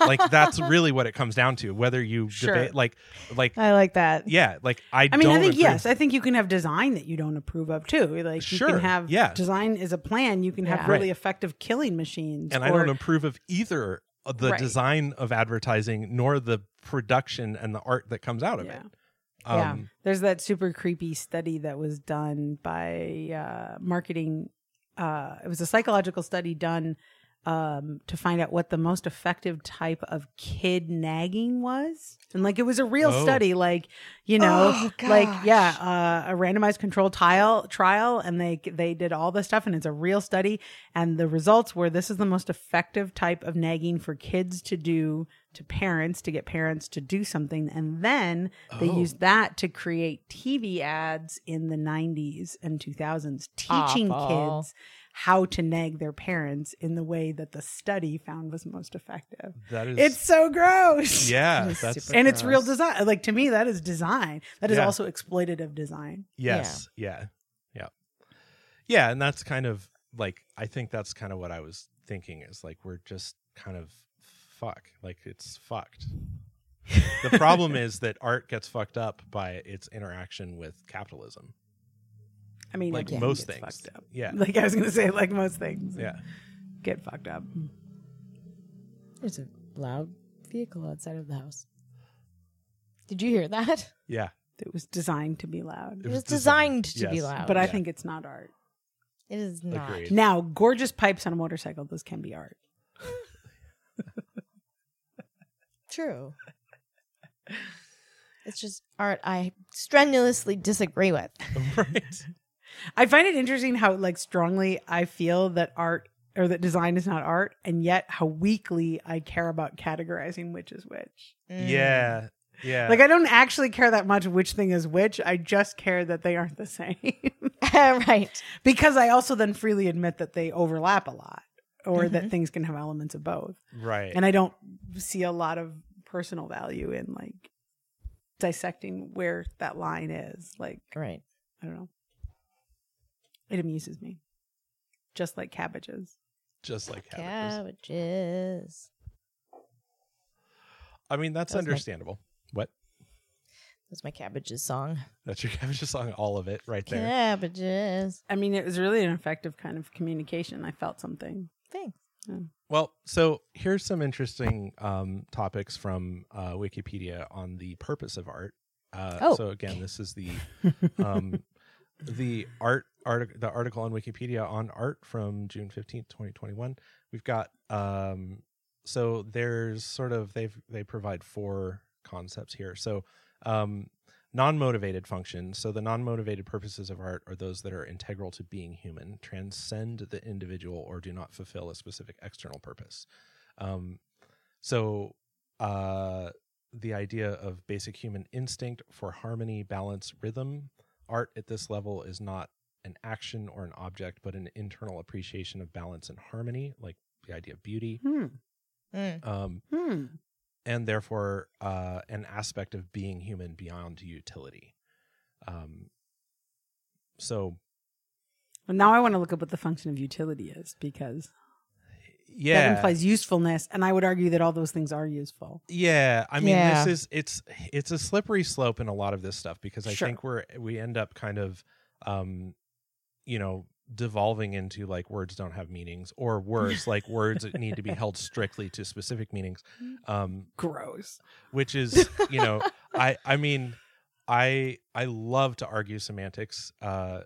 S4: Like that's really what it comes down to. Whether you
S3: Sure.
S4: debate, like, like
S2: I like that.
S4: yeah, like I.
S3: I mean, I
S4: don't
S3: think
S4: agree-
S3: yes. I think you can have design that you don't approve of too. Like you
S4: Sure,
S3: can have
S4: yeah.
S3: design is a plan. You can have
S2: Yeah.
S3: really
S4: Right.
S3: effective killing machines.
S4: and I don't approve of either the
S3: Right.
S4: design of advertising nor the production and the art that comes out of
S3: Yeah.
S4: it.
S2: Yeah.
S4: Um,
S3: There's that super creepy study that was done by uh, marketing. Uh, it was a psychological study done um, to find out what the most effective type of kid nagging was, and like it was a real
S4: Oh.
S3: study. Like you know,
S2: Oh,
S3: like yeah, uh, a randomized controlled trial trial, and they they did all this stuff, and it's a real study. And the results were this is the most effective type of nagging for kids to do to parents to get parents to do something, and then they
S4: Oh.
S3: used that to create TV ads in the 90s and 2000s, teaching
S2: Awful.
S3: kids how to nag their parents in the way that the study found was most effective.
S4: that is
S3: It's so gross.
S4: yeah,
S2: It is
S4: that's
S2: super-
S3: And it's real design. Like to me, that is design. That is
S4: Yeah.
S3: also exploitative design.
S4: yes, yeah. yeah. Yeah, and that's kind of like I think that's kind of what I was thinking is like we're just kind of fuck. Like it's fucked. the problem is that art gets fucked up by its interaction with capitalism.
S3: I mean,
S4: Like
S3: everything
S4: most things.
S3: fucked up.
S4: Yeah.
S3: Like I was going to say, like most things
S4: Yeah.
S3: get fucked up.
S2: There's a loud vehicle outside of the house. Did you hear that?
S4: Yeah.
S3: It was designed to be loud.
S2: It was designed to be loud.
S3: But I
S4: Yeah.
S3: think it's not art.
S2: It is not.
S4: Agreed.
S3: Now, gorgeous pipes on a motorcycle, those can be art.
S2: True. It's just art I strenuously disagree with.
S4: right.
S3: I find it interesting how like strongly I feel that art or that design is not art, and yet how weakly I care about categorizing which is which.
S2: Mm.
S4: Yeah. Yeah.
S3: Like I don't actually care that much which thing is which. I just care that they aren't the same.
S2: right.
S3: because I also then freely admit that they overlap a lot or that
S2: Mhm.
S3: things can have elements of both.
S4: right.
S3: And I don't see a lot of personal value in like dissecting where that line is. Like,
S2: Right.
S3: I don't know. It amuses me. Just like cabbages.
S4: just like cabbages.
S2: Cabbages.
S4: I mean, that's
S2: That was my-
S4: understandable. What?
S2: That's my cabbages song.
S4: That's your cabbages song, all of it right there.
S2: Cabbages.
S3: I mean, it was really an effective kind of communication. I felt something.
S2: Thanks.
S4: Well, so here's some interesting um, topics from uh, Wikipedia on the purpose of art. Uh,
S2: Oh.
S4: So again, this is the um, the art artic- the article on Wikipedia on art from June fifteenth, twenty twenty one. We've got um, so there's sort of they've they provide four concepts here. So um, non-motivated functions. So the non-motivated purposes of art are those that are integral to being human, transcend the individual, or do not fulfill a specific external purpose. Um, so uh, the idea of basic human instinct for harmony, balance, rhythm. Art at this level is not an action or an object, but an internal appreciation of balance and harmony, like the idea of beauty.
S3: Hmm.
S2: Mm.
S4: Um,
S3: Hmm.
S4: And therefore uh, an aspect of being human beyond utility. Um, so
S3: Well, now I want to look up what the function of utility is because
S4: yeah,
S3: that implies usefulness, and I would argue that all those things are useful.
S4: yeah. I mean,
S2: Yeah.
S4: this is it's it's a slippery slope in a lot of this stuff because I
S3: Sure.
S4: think we're we end up kind of, um, you know, devolving into like words don't have meanings or worse, like words that need to be held strictly to specific meanings. Um,
S3: Gross.
S4: which is you know i i mean i i love to argue semantics uh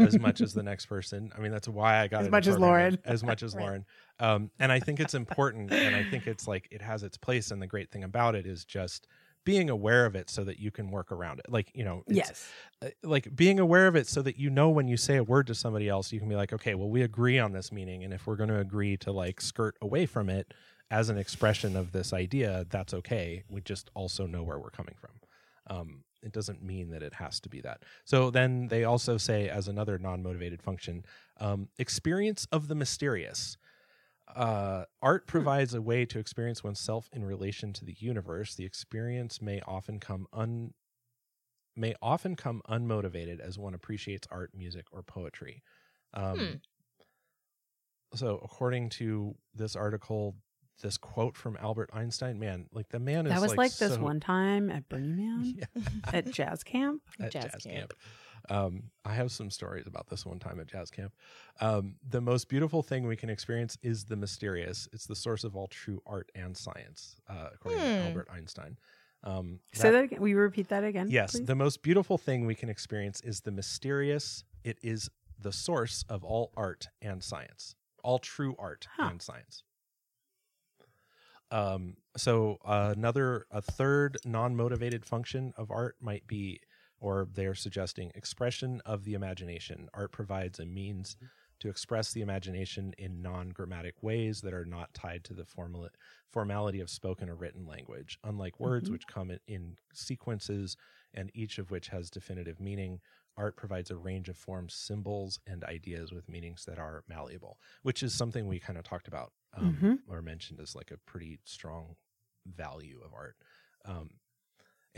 S4: as much as the next person i mean that's why i got
S3: As much as Lauren.
S4: as much as
S2: Right.
S4: lauren um and i think it's important and i think it's like it has its place and the great thing about it is just being aware of it so that you can work around it. Like you know
S3: Yes.
S4: uh, like being aware of it so that you know when you say a word to somebody else you can be like okay well we agree on this meaning and if we're going to agree to like skirt away from it as an expression of this idea that's okay. We just also know where we're coming from. Um, it doesn't mean that it has to be that. So then they also say as another non-motivated function um, experience of the mysterious uh, art provides a way to experience oneself in relation to the universe. The experience may often come un may often come unmotivated as one appreciates art, music, or poetry. Um,
S2: Hmm.
S4: So, according to this article, this quote from Albert Einstein, man, like the man is
S3: That was like, this
S4: so-
S3: one time at Burning Man
S4: Yeah,
S3: at jazz camp.
S4: at
S2: Jazz
S4: jazz,
S2: camp.
S4: camp. Um, I have some stories about this one time at jazz camp. Um, the most beautiful thing we can experience is the mysterious. It's the source of all true art and science, uh, according to
S2: Hmm.
S4: Albert Einstein. Um,
S3: Say that again. You repeat that again?
S4: Yes,
S3: please?
S4: the most beautiful thing we can experience is the mysterious. It is the source of all art and science, all true art
S3: Huh.
S4: and science. Um, so uh, another, a third non-motivated function of art might be, or they're suggesting, expression of the imagination. Art provides a means to express the imagination in non-grammatic ways that are not tied to the formal formality of spoken or written language. Unlike words,
S3: Mhm.
S4: which come in, sequences and each of which has definitive meaning, art provides a range of forms, symbols, and ideas with meanings that are malleable, which is something we kind of talked about um,
S3: Mhm.
S4: or mentioned as like a pretty strong value of art. Um,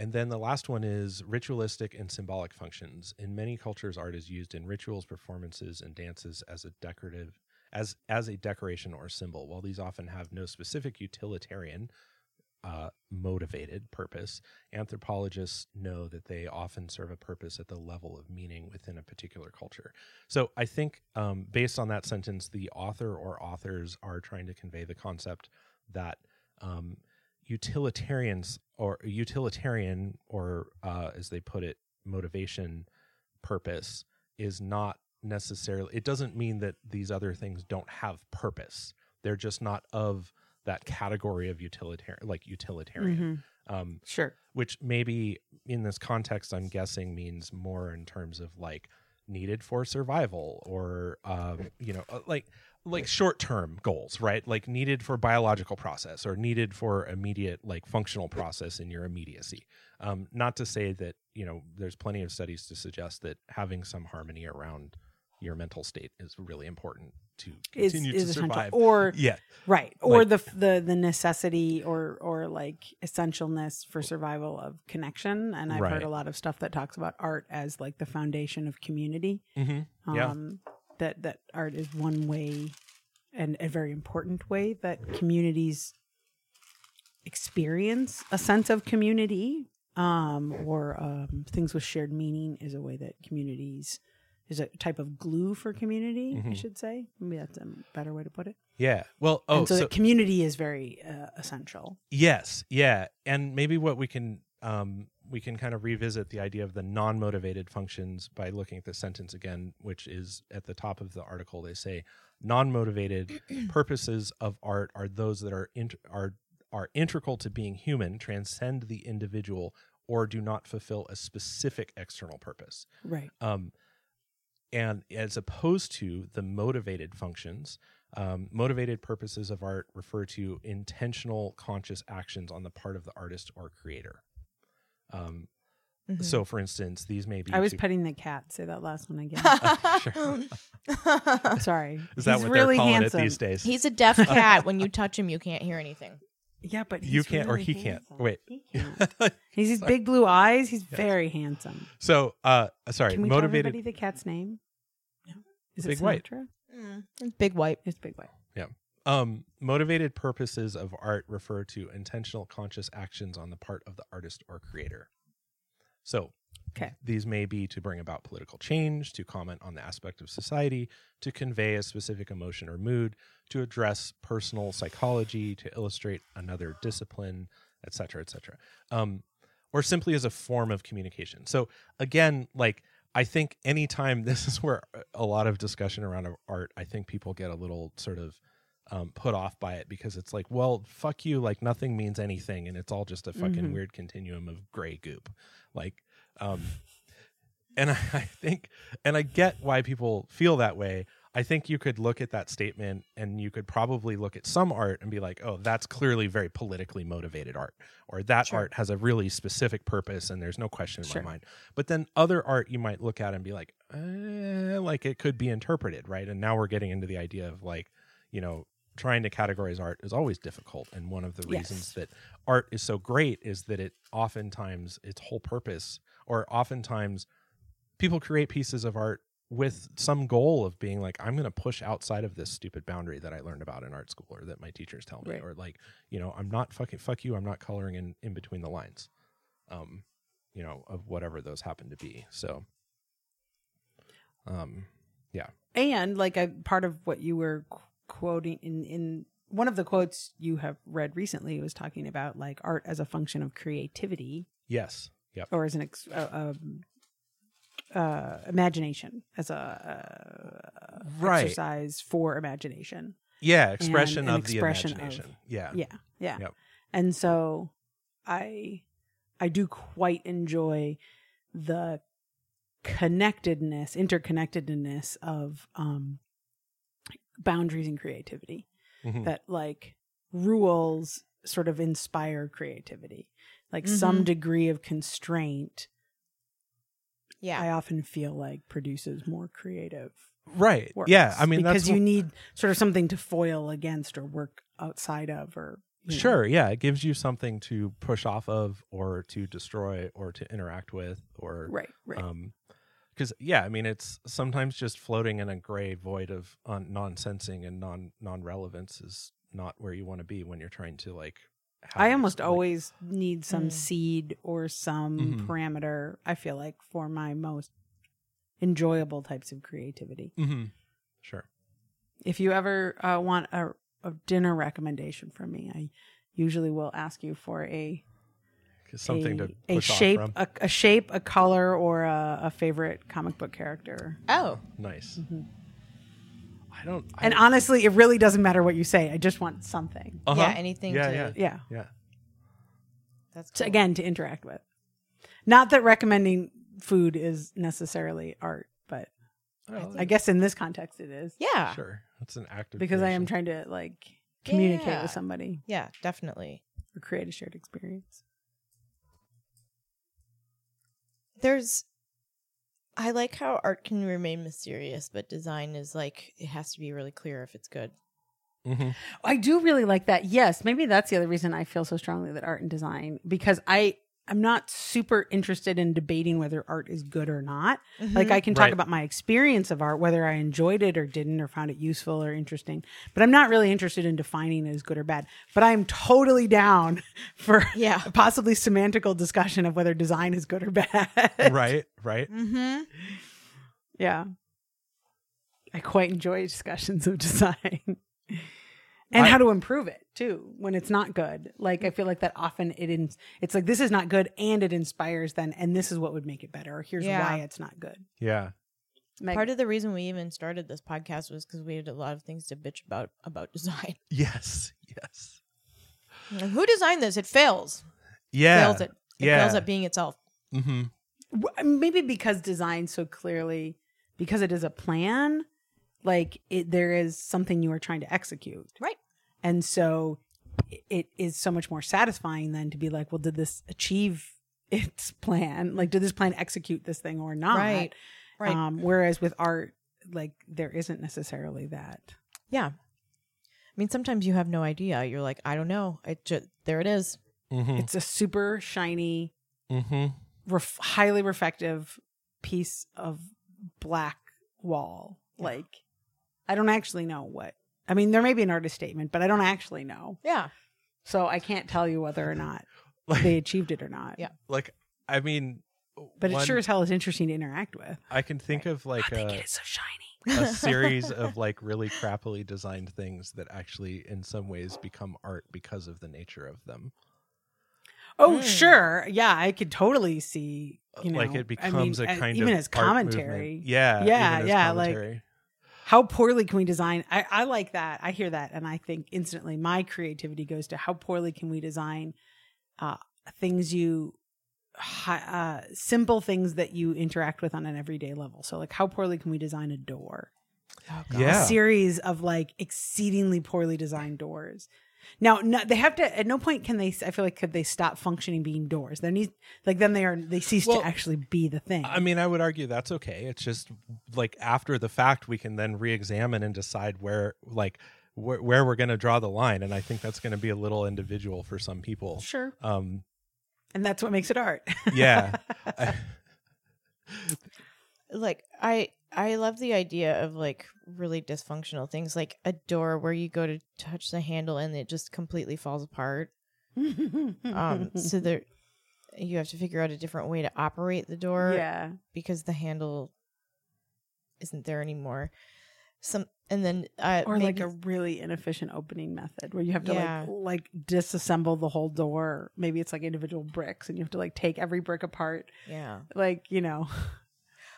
S4: and then the last one is ritualistic and symbolic functions. In many cultures, art is used in rituals, performances, and dances as a decorative as as a decoration or symbol. While these often have no specific utilitarian uh, motivated purpose, anthropologists know that they often serve a purpose at the level of meaning within a particular culture. So I think, um, based on that sentence, the author or authors are trying to convey the concept that um, utilitarians or utilitarian, or uh, as they put it, motivation purpose is not necessarily. It doesn't mean that these other things don't have purpose. They're just not of that category of utilitarian, like utilitarian.
S3: Mhm.
S4: Um,
S3: Sure.
S4: which maybe in this context i'm guessing means more in terms of like needed for survival or um, you know uh, like like short term goals right like needed for biological process or needed for immediate like functional process in your immediacy um, not to say that you know there's plenty of studies to suggest that having some harmony around your mental state is really important to
S3: Is,
S4: continue
S3: is
S4: to
S3: essential.
S4: survive
S3: Or
S4: yeah
S3: right. Or
S4: Like-
S3: the the the necessity or or like essentialness for survival of connection. And I've
S4: Right.
S3: heard a lot of stuff that talks about art as like the foundation of community.
S4: mm-hmm. Yeah.
S3: That that art is one way and a very important way that communities experience a sense of community um or um things with shared meaning is a way that communities is a type of glue for community i
S4: Mhm.
S3: should say. Maybe that's a better way to put it.
S4: Yeah. Well oh
S3: and so,
S4: so
S3: community is very uh, essential.
S4: Yes, yeah, and maybe what we can um, we can kind of revisit the idea of the non-motivated functions by looking at the sentence again, which is at the top of the article. They say non-motivated purposes of art are those that are int- are are integral to being human, transcend the individual, or do not fulfill a specific external purpose
S3: right
S4: um, and as opposed to the motivated functions, um, motivated purposes of art refer to intentional, conscious actions on the part of the artist or creator. Um,
S2: Mhm.
S4: So, for instance, these may be.
S3: I was
S4: to-
S3: petting the cat. Say that last one again.
S4: Sure.
S3: Sorry.
S4: Is that
S3: He's
S4: what
S3: really
S4: they're calling
S3: handsome.
S4: it these days?
S2: He's a deaf cat. When you touch him, you can't hear anything.
S3: Yeah, but
S4: You can't- or
S3: really
S4: he can't. Wait.
S3: He can't. He's these big blue eyes. He's very handsome.
S4: so, uh, sorry,
S3: Can we tell
S4: motivated.
S3: everybody the cat's name? No. Is
S4: Big
S3: it
S4: White.
S2: Mm, it's big white.
S3: It's Big White.
S4: Um, motivated purposes of art refer to intentional, conscious actions on the part of the artist or creator. So,
S3: Okay.
S4: these may be to bring about political change, to comment on the aspect of society, to convey a specific emotion or mood, to address personal psychology, to illustrate another discipline, etc., etc. Um, or simply as a form of communication. So, again, like I think anytime this is where a lot of discussion around art, I think people get a little sort of um, put off by it because it's like, well, fuck you, like nothing means anything, and it's all just a fucking
S3: Mhm.
S4: weird continuum of gray goop, like, um, and I, I think, and I get why people feel that way. I think you could look at that statement and you could probably look at some art and be like, oh, that's clearly very politically motivated art, or that
S2: Sure.
S4: art has a really specific purpose and there's no question in
S3: Sure.
S4: my mind. But then other art you might look at and be like, eh, like it could be interpreted, right? And now we're getting into the idea of like, you know, trying to categorize art is always difficult. And one of the
S3: Yes.
S4: reasons that art is so great is that it oftentimes its whole purpose, or oftentimes people create pieces of art with some goal of being like, I'm going to push outside of this stupid boundary that I learned about in art school or that my teachers tell me,
S3: Right.
S4: or like, you know, I'm not fucking fuck you. I'm not coloring in in between the lines, um, you know, of whatever those happen to be. So, um, yeah.
S3: And like a part of what you were quoting in in one of the quotes you have read recently was talking about like art as a function of creativity
S4: yes, yep,
S3: or as an ex- uh, um, uh, imagination as a uh,
S4: Right.
S3: exercise for imagination.
S4: yeah, expression
S3: an
S4: of
S3: expression
S4: the
S3: of-
S4: imagination. yeah,
S3: Yeah, yeah.
S4: Yep.
S3: And so I I do quite enjoy the connectedness, interconnectedness of um boundaries and creativity.
S4: Mhm.
S3: That like rules sort of inspire creativity. Like some
S2: Mhm.
S3: degree of constraint
S2: Yeah.
S3: I often feel like produces more creative
S4: right.
S3: works.
S4: Yeah, I mean,
S3: because
S4: that's
S3: you
S4: wh-
S3: need sort of something to foil against or work outside of or you know.
S4: Sure, yeah, it gives you something to push off of, or to destroy, or to interact with, or
S3: Right, right.
S4: um because yeah i mean it's sometimes just floating in a gray void of un- non-sensing and non non-relevance is not where you want to be when you're trying to like have
S3: I almost always need some
S2: Mm.
S3: seed or some
S4: Mhm.
S3: parameter, I feel like, for my most enjoyable types of creativity.
S4: mm-hmm. sure
S3: If you ever uh, want a, a dinner recommendation from me, I usually will ask you for a
S4: 'Cause something
S3: a,
S4: to
S3: a
S4: push
S3: shape,
S4: off from
S3: a, a shape, a color, or a, a favorite comic book character.
S2: oh.
S4: nice
S3: Mhm.
S4: i don't I
S3: And
S4: don't-
S3: honestly, it really doesn't matter what you say. I just want something.
S4: uh-huh.
S2: Yeah. Anything
S4: yeah
S2: to.
S4: yeah
S3: Yeah.
S4: yeah
S2: That's
S3: to, again to interact with. Not that recommending food is necessarily art, but
S4: Well,
S3: I guess in this context it is
S2: Yeah.
S4: sure it's an act of
S3: because I am trying to like communicate
S2: Yeah.
S3: with somebody
S2: Yeah. Definitely.
S3: or create a shared experience.
S2: There's. I like how art can remain mysterious, but design is like it has to be really clear if it's good.
S4: Mhm.
S3: I do really like that. Yes, maybe that's the other reason I feel so strongly that art and design because I I'm not super interested in debating whether art is good or not. Like I can talk
S4: Right.
S3: about my experience of art, whether I enjoyed it or didn't, or found it useful or interesting. But I'm not really interested in defining it as good or bad. But I'm totally down for
S2: Yeah.
S3: a possibly semantical discussion of whether design is good or bad.
S4: right right
S2: Mm-hmm.
S3: Yeah. I quite enjoy discussions of design. And
S4: I-
S3: how to improve it too when it's not good. Like I feel like that often it ins- it's like this is not good and it inspires then and this is what would make it better or here's
S2: Yeah.
S3: why it's not good.
S4: yeah
S3: Meg-
S2: Part of the reason we even started this podcast was because we had a lot of things to bitch about about design.
S4: yes yes
S2: Like, Who designed this? It fails.
S4: yeah
S2: Fails it. It
S4: yeah.
S2: fails at being itself.
S4: mm-hmm.
S3: W- maybe because design so clearly because it is a plan, like it, there is something you are trying to execute.
S2: Right.
S3: And so it- it is so much more satisfying then to be like, well, did this achieve its plan? Like, did this plan execute this thing or not?
S2: Right. Right.
S3: Um, whereas with art, like there isn't necessarily that.
S2: yeah. I mean, sometimes you have no idea. You're like, I don't know. It just there it is.
S4: Mm-hmm.
S3: It's a super shiny,
S4: Mm-hmm.
S3: ref- highly reflective piece of black wall. Like, I don't actually know what. I mean, there may be an artist statement, but I don't actually know.
S2: Yeah.
S3: So I can't tell you whether or not
S4: Like,
S3: they achieved it or not.
S2: Yeah.
S4: like I mean,
S3: But
S4: one-
S3: it sure as hell is interesting to interact with.
S4: I can think of like a,
S3: it is so shiny.
S4: a series of like really crappily designed things that actually, in some ways, become art because of the nature of them.
S3: Oh,
S2: Mm.
S3: sure. Yeah, I could totally see. You know,
S4: like it
S3: I
S4: becomes
S3: mean,
S4: a
S3: uh,
S4: kind
S3: even
S4: of even
S3: as
S4: art
S3: commentary.
S4: movement. Yeah,
S3: Yeah,
S4: even as
S3: yeah, like-
S4: commentary.
S3: How poorly can we design? I, I like that. I hear that. And i think instantly my creativity goes to how poorly can we design uh, things you uh, simple things that you interact with on an everyday level. So like how poorly can we design a door?
S4: Yeah.
S3: a series of like exceedingly poorly designed doors now no, they have to at no point can they i feel like could they stop functioning being doors there needs like then they are they cease
S4: Well,
S3: to actually be the thing
S4: I mean, I would argue that's okay. It's just like after the fact, we can then re-examine and decide where, like, wh- where we're going to draw the line. And I think that's going to be a little individual for some people.
S3: sure
S4: Um,
S3: and that's what makes it art
S4: yeah, I-
S2: like i i love the idea of like really dysfunctional things like a door where you go to touch the handle and it just completely falls apart. Um so there you have to figure out a different way to operate the door
S3: yeah.
S2: because the handle isn't there anymore. Some and then uh
S3: or like a really inefficient opening method where you have to
S2: Yeah.
S3: like like disassemble the whole door. Maybe it's like individual bricks and you have to like take every brick apart.
S2: Yeah.
S3: Like you know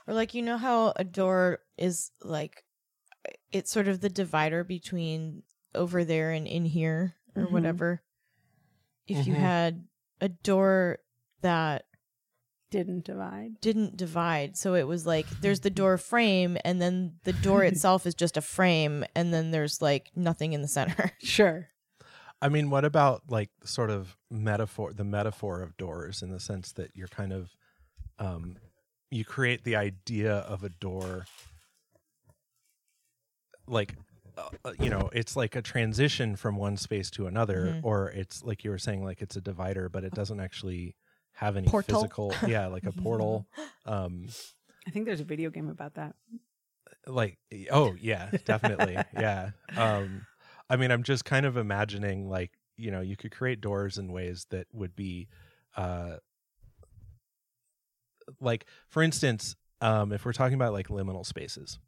S2: Or like you know how a door is like it's sort of the divider between over there and in here or
S3: Mhm.
S2: whatever. If you
S4: Mhm.
S2: had a door that
S3: didn't divide
S2: didn't divide, so it was like there's the door frame and then the door itself is just a frame and then there's like nothing in the center.
S3: sure
S4: I mean, what about like sort of metaphor, the metaphor of doors in the sense that you're kind of, um, you create the idea of a door, like, uh, uh, you know, it's like a transition from one space to another,
S2: Mhm.
S4: or it's like you were saying, like it's a divider, but it doesn't actually have any
S2: Portal?
S4: physical, yeah, like a portal. Um,
S3: i think there's a video game about that
S4: like oh yeah definitely yeah um i mean i'm just kind of imagining like you know you could create doors in ways that would be uh like for instance um if we're talking about like liminal spaces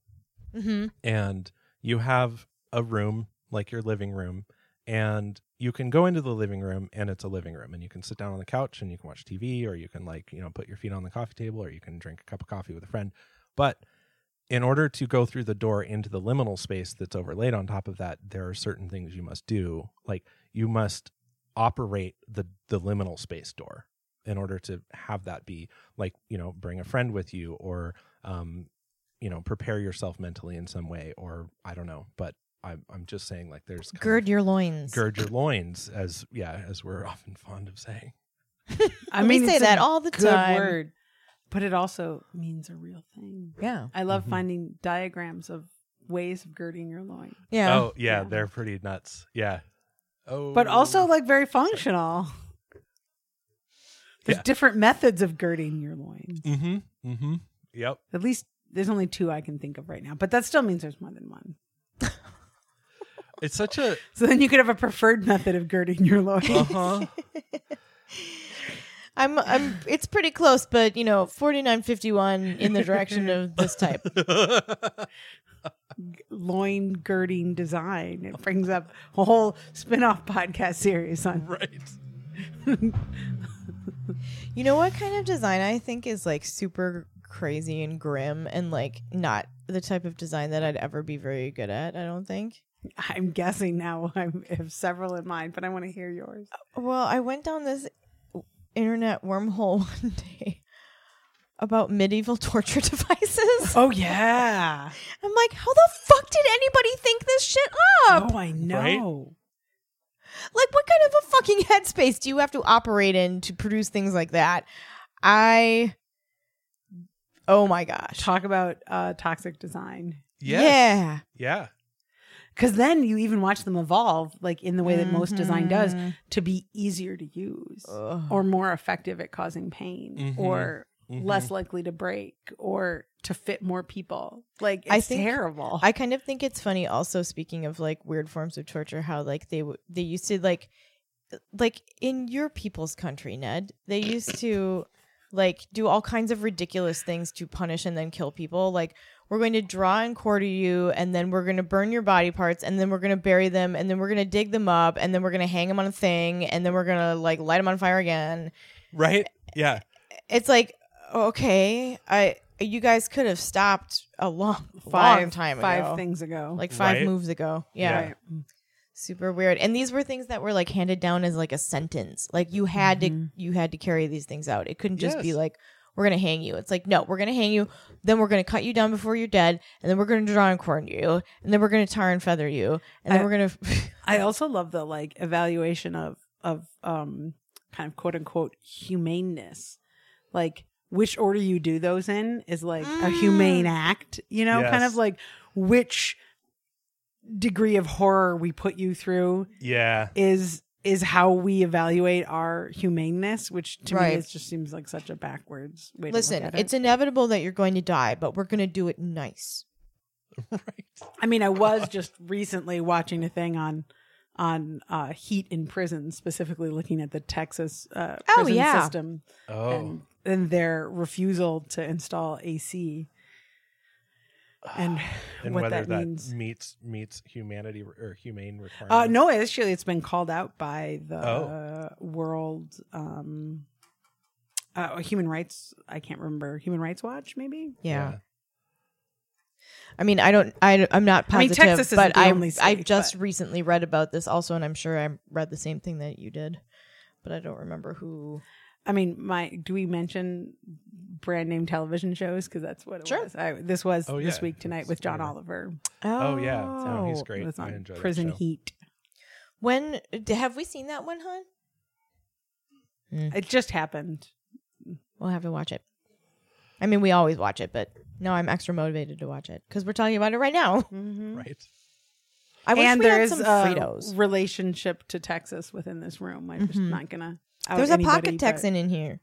S2: mm-hmm.
S4: and you have a room like your living room and you can go into the living room and it's a living room and you can sit down on the couch and you can watch TV or you can like you know put your feet on the coffee table or you can drink a cup of coffee with a friend. But in order to go through the door into the liminal space that's overlaid on top of that there are certain things you must do. Like you must operate the the liminal space door in order to have that be like you know bring a friend with you or um you know prepare yourself mentally in some way or i don't know but i'm, I'm just saying like there's
S2: Gird your loins.
S4: gird your loins as yeah as we're often fond of saying
S3: i
S2: We say that all the
S3: good
S2: time.
S3: word but it also means a real thing
S2: Yeah.
S3: i love
S4: Mhm.
S3: finding diagrams of ways of girding your loin
S2: Yeah.
S4: oh yeah,
S3: Yeah.
S4: they're pretty nuts yeah oh
S3: but also like very functional there's
S4: Yeah.
S3: different methods of girding your loins
S4: mm-hmm mm-hmm yep
S3: At least there's only two I can think of right now, but that still means there's more than one.
S4: it's such a
S3: So then you could have a preferred method of girding your loins.
S4: uh-huh
S2: I'm I'm it's pretty close, but you know, 4951 in the direction of this type.
S3: Loin girding design. It brings up a whole spin-off podcast series on
S4: right
S2: You know what kind of design I think is like super crazy and grim and like not the type of design that I'd ever be very good at, I don't think.
S3: I'm guessing now I have several in mind, but I want to hear yours.
S2: Uh, well, I went down this internet wormhole one day about medieval torture devices.
S3: Oh yeah.
S2: I'm like, how the fuck did anybody think this shit up?
S3: Oh, I know.
S2: Like, what kind of a fucking headspace do you have to operate in to produce things like that? I. Oh my gosh.
S3: Talk about uh, toxic design.
S4: Yes.
S2: Yeah.
S4: Yeah.
S3: Because then you even watch them evolve, like in the way that most design does,
S2: Mhm.
S3: to be easier to use
S2: Ugh.
S3: or more effective at causing pain
S4: Mhm.
S3: or
S4: Mhm.
S3: less likely to break or to fit more people. Like it's
S2: I think-
S3: terrible.
S2: I kind of think it's funny. Also, speaking of like weird forms of torture, how like they w- they used to like like in your people's country, Ned, they used to like do all kinds of ridiculous things to punish and then kill people. Like we're going to draw and quarter you, and then we're going to burn your body parts, and then we're going to bury them, and then we're going to dig them up, and then we're going to hang them on a thing, and then we're going to like light them on fire again.
S4: Right? Yeah.
S2: It's like okay, I you guys could have stopped a long,
S3: five
S2: long time
S3: five
S2: ago.
S3: things ago.
S2: like five
S4: Right.
S2: moves ago. Yeah.
S3: Right.
S2: Super weird. And these were things that were like handed down as like a sentence. Like you had
S3: Mhm.
S2: to you had to carry these things out. It couldn't just be like we're gonna hang you. It's like no, we're gonna hang you. Then we're gonna cut you down before you're dead, and then we're gonna draw and quarter you, and then we're gonna tar and feather you, and then
S3: I-
S2: we're gonna.
S3: I also love the like evaluation of of um kind of quote unquote humaneness. Like which order you do those in is like a humane act, you know, kind of like which degree of horror we put you through
S4: Yeah.
S3: is is how we evaluate our humaneness, which to
S2: Right.
S3: me it just seems like such a backwards way
S2: Listen,
S3: to it.
S2: Listen, it's inevitable that you're going to die, but we're gonna do it nice.
S4: right.
S3: I mean, I was just recently watching a thing on on uh, heat in prison, specifically looking at the Texas uh,
S2: Oh,
S3: prison
S2: yeah.
S3: system
S4: Oh.
S3: and and their refusal to install AC and,
S4: and
S3: what
S4: whether
S3: that,
S4: that,
S3: means.
S4: meets meets humanity or humane requirements.
S3: Uh, no, actually, it's been called out by the
S4: Oh.
S3: World um, uh, Human Rights. I can't remember Human Rights Watch, maybe.
S2: Yeah. I mean, I don't, I, I'm not
S3: I mean,
S2: positive,
S3: Texas
S2: but I,
S3: only
S2: I
S3: state,
S2: just
S3: but-
S2: recently read about this also, and I'm sure I read the same thing that you did, but I don't remember who.
S3: I mean, my do we mention brand name television shows because that's what it
S2: Sure.
S3: was. I, this was
S4: Oh,
S3: this week tonight
S4: That's
S3: with John
S4: right.
S3: Oliver.
S4: Oh, yeah. No, he's
S2: Oh.
S4: great.
S3: It was
S4: I
S3: on
S4: enjoy that
S3: Prison
S4: show.
S3: Heat.
S2: When have we seen that one, hon?
S3: It just happened.
S2: We'll have to watch it. I mean, we always watch it, but no, I'm extra motivated to watch it because we're talking about it right now.
S3: Mm-hmm.
S4: Right.
S2: I wish
S3: and
S2: we
S3: there
S2: had
S3: is
S2: some
S3: a
S2: Fritos.
S3: relationship to Texas within this room. I'm just
S2: Mhm.
S3: not gonna. Out
S2: There's a
S3: anybody,
S2: pocket Texan in here.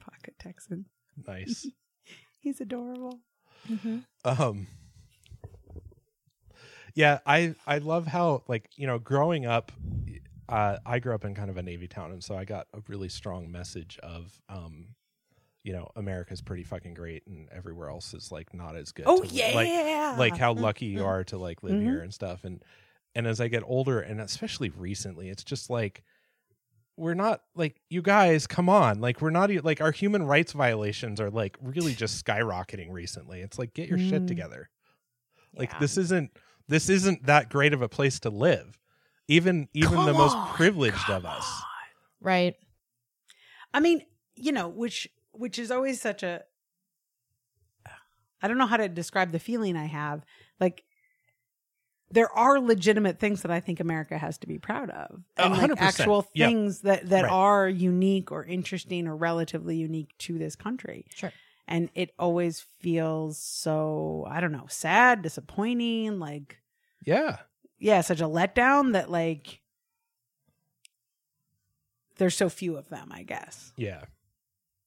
S3: Pocket Texan.
S4: Nice.
S3: He's adorable.
S4: um yeah i i love how like you know growing up uh i grew up in kind of a navy town and so i got a really strong message of um you know america's pretty fucking great and everywhere else is like not as good
S3: Oh
S4: to
S3: yeah.
S4: like like how lucky you are to like live
S3: Mhm.
S4: here and stuff and and as i get older and especially recently it's just like we're not like you guys come on like we're not like our human rights violations are like really just skyrocketing recently it's like get your shit
S3: Mm.
S4: together like
S2: Yeah.
S4: this isn't this isn't that great of a place to live even even the
S3: Come
S4: most
S3: on,
S4: privileged of us
S3: on.
S2: Right.
S3: I mean, you know, which which is always such a I don't know how to describe the feeling I have. Like there are legitimate things that I think America has to be proud of.
S4: A
S3: And
S4: hundred
S3: like
S4: percent.
S3: actual
S4: Yeah.
S3: things that that
S4: Right.
S3: are unique or interesting or relatively unique to this country.
S2: Sure.
S3: And it always feels so, I don't know, sad, disappointing, like
S4: yeah
S3: yeah, such a letdown that like there's so few of them, I guess.
S4: yeah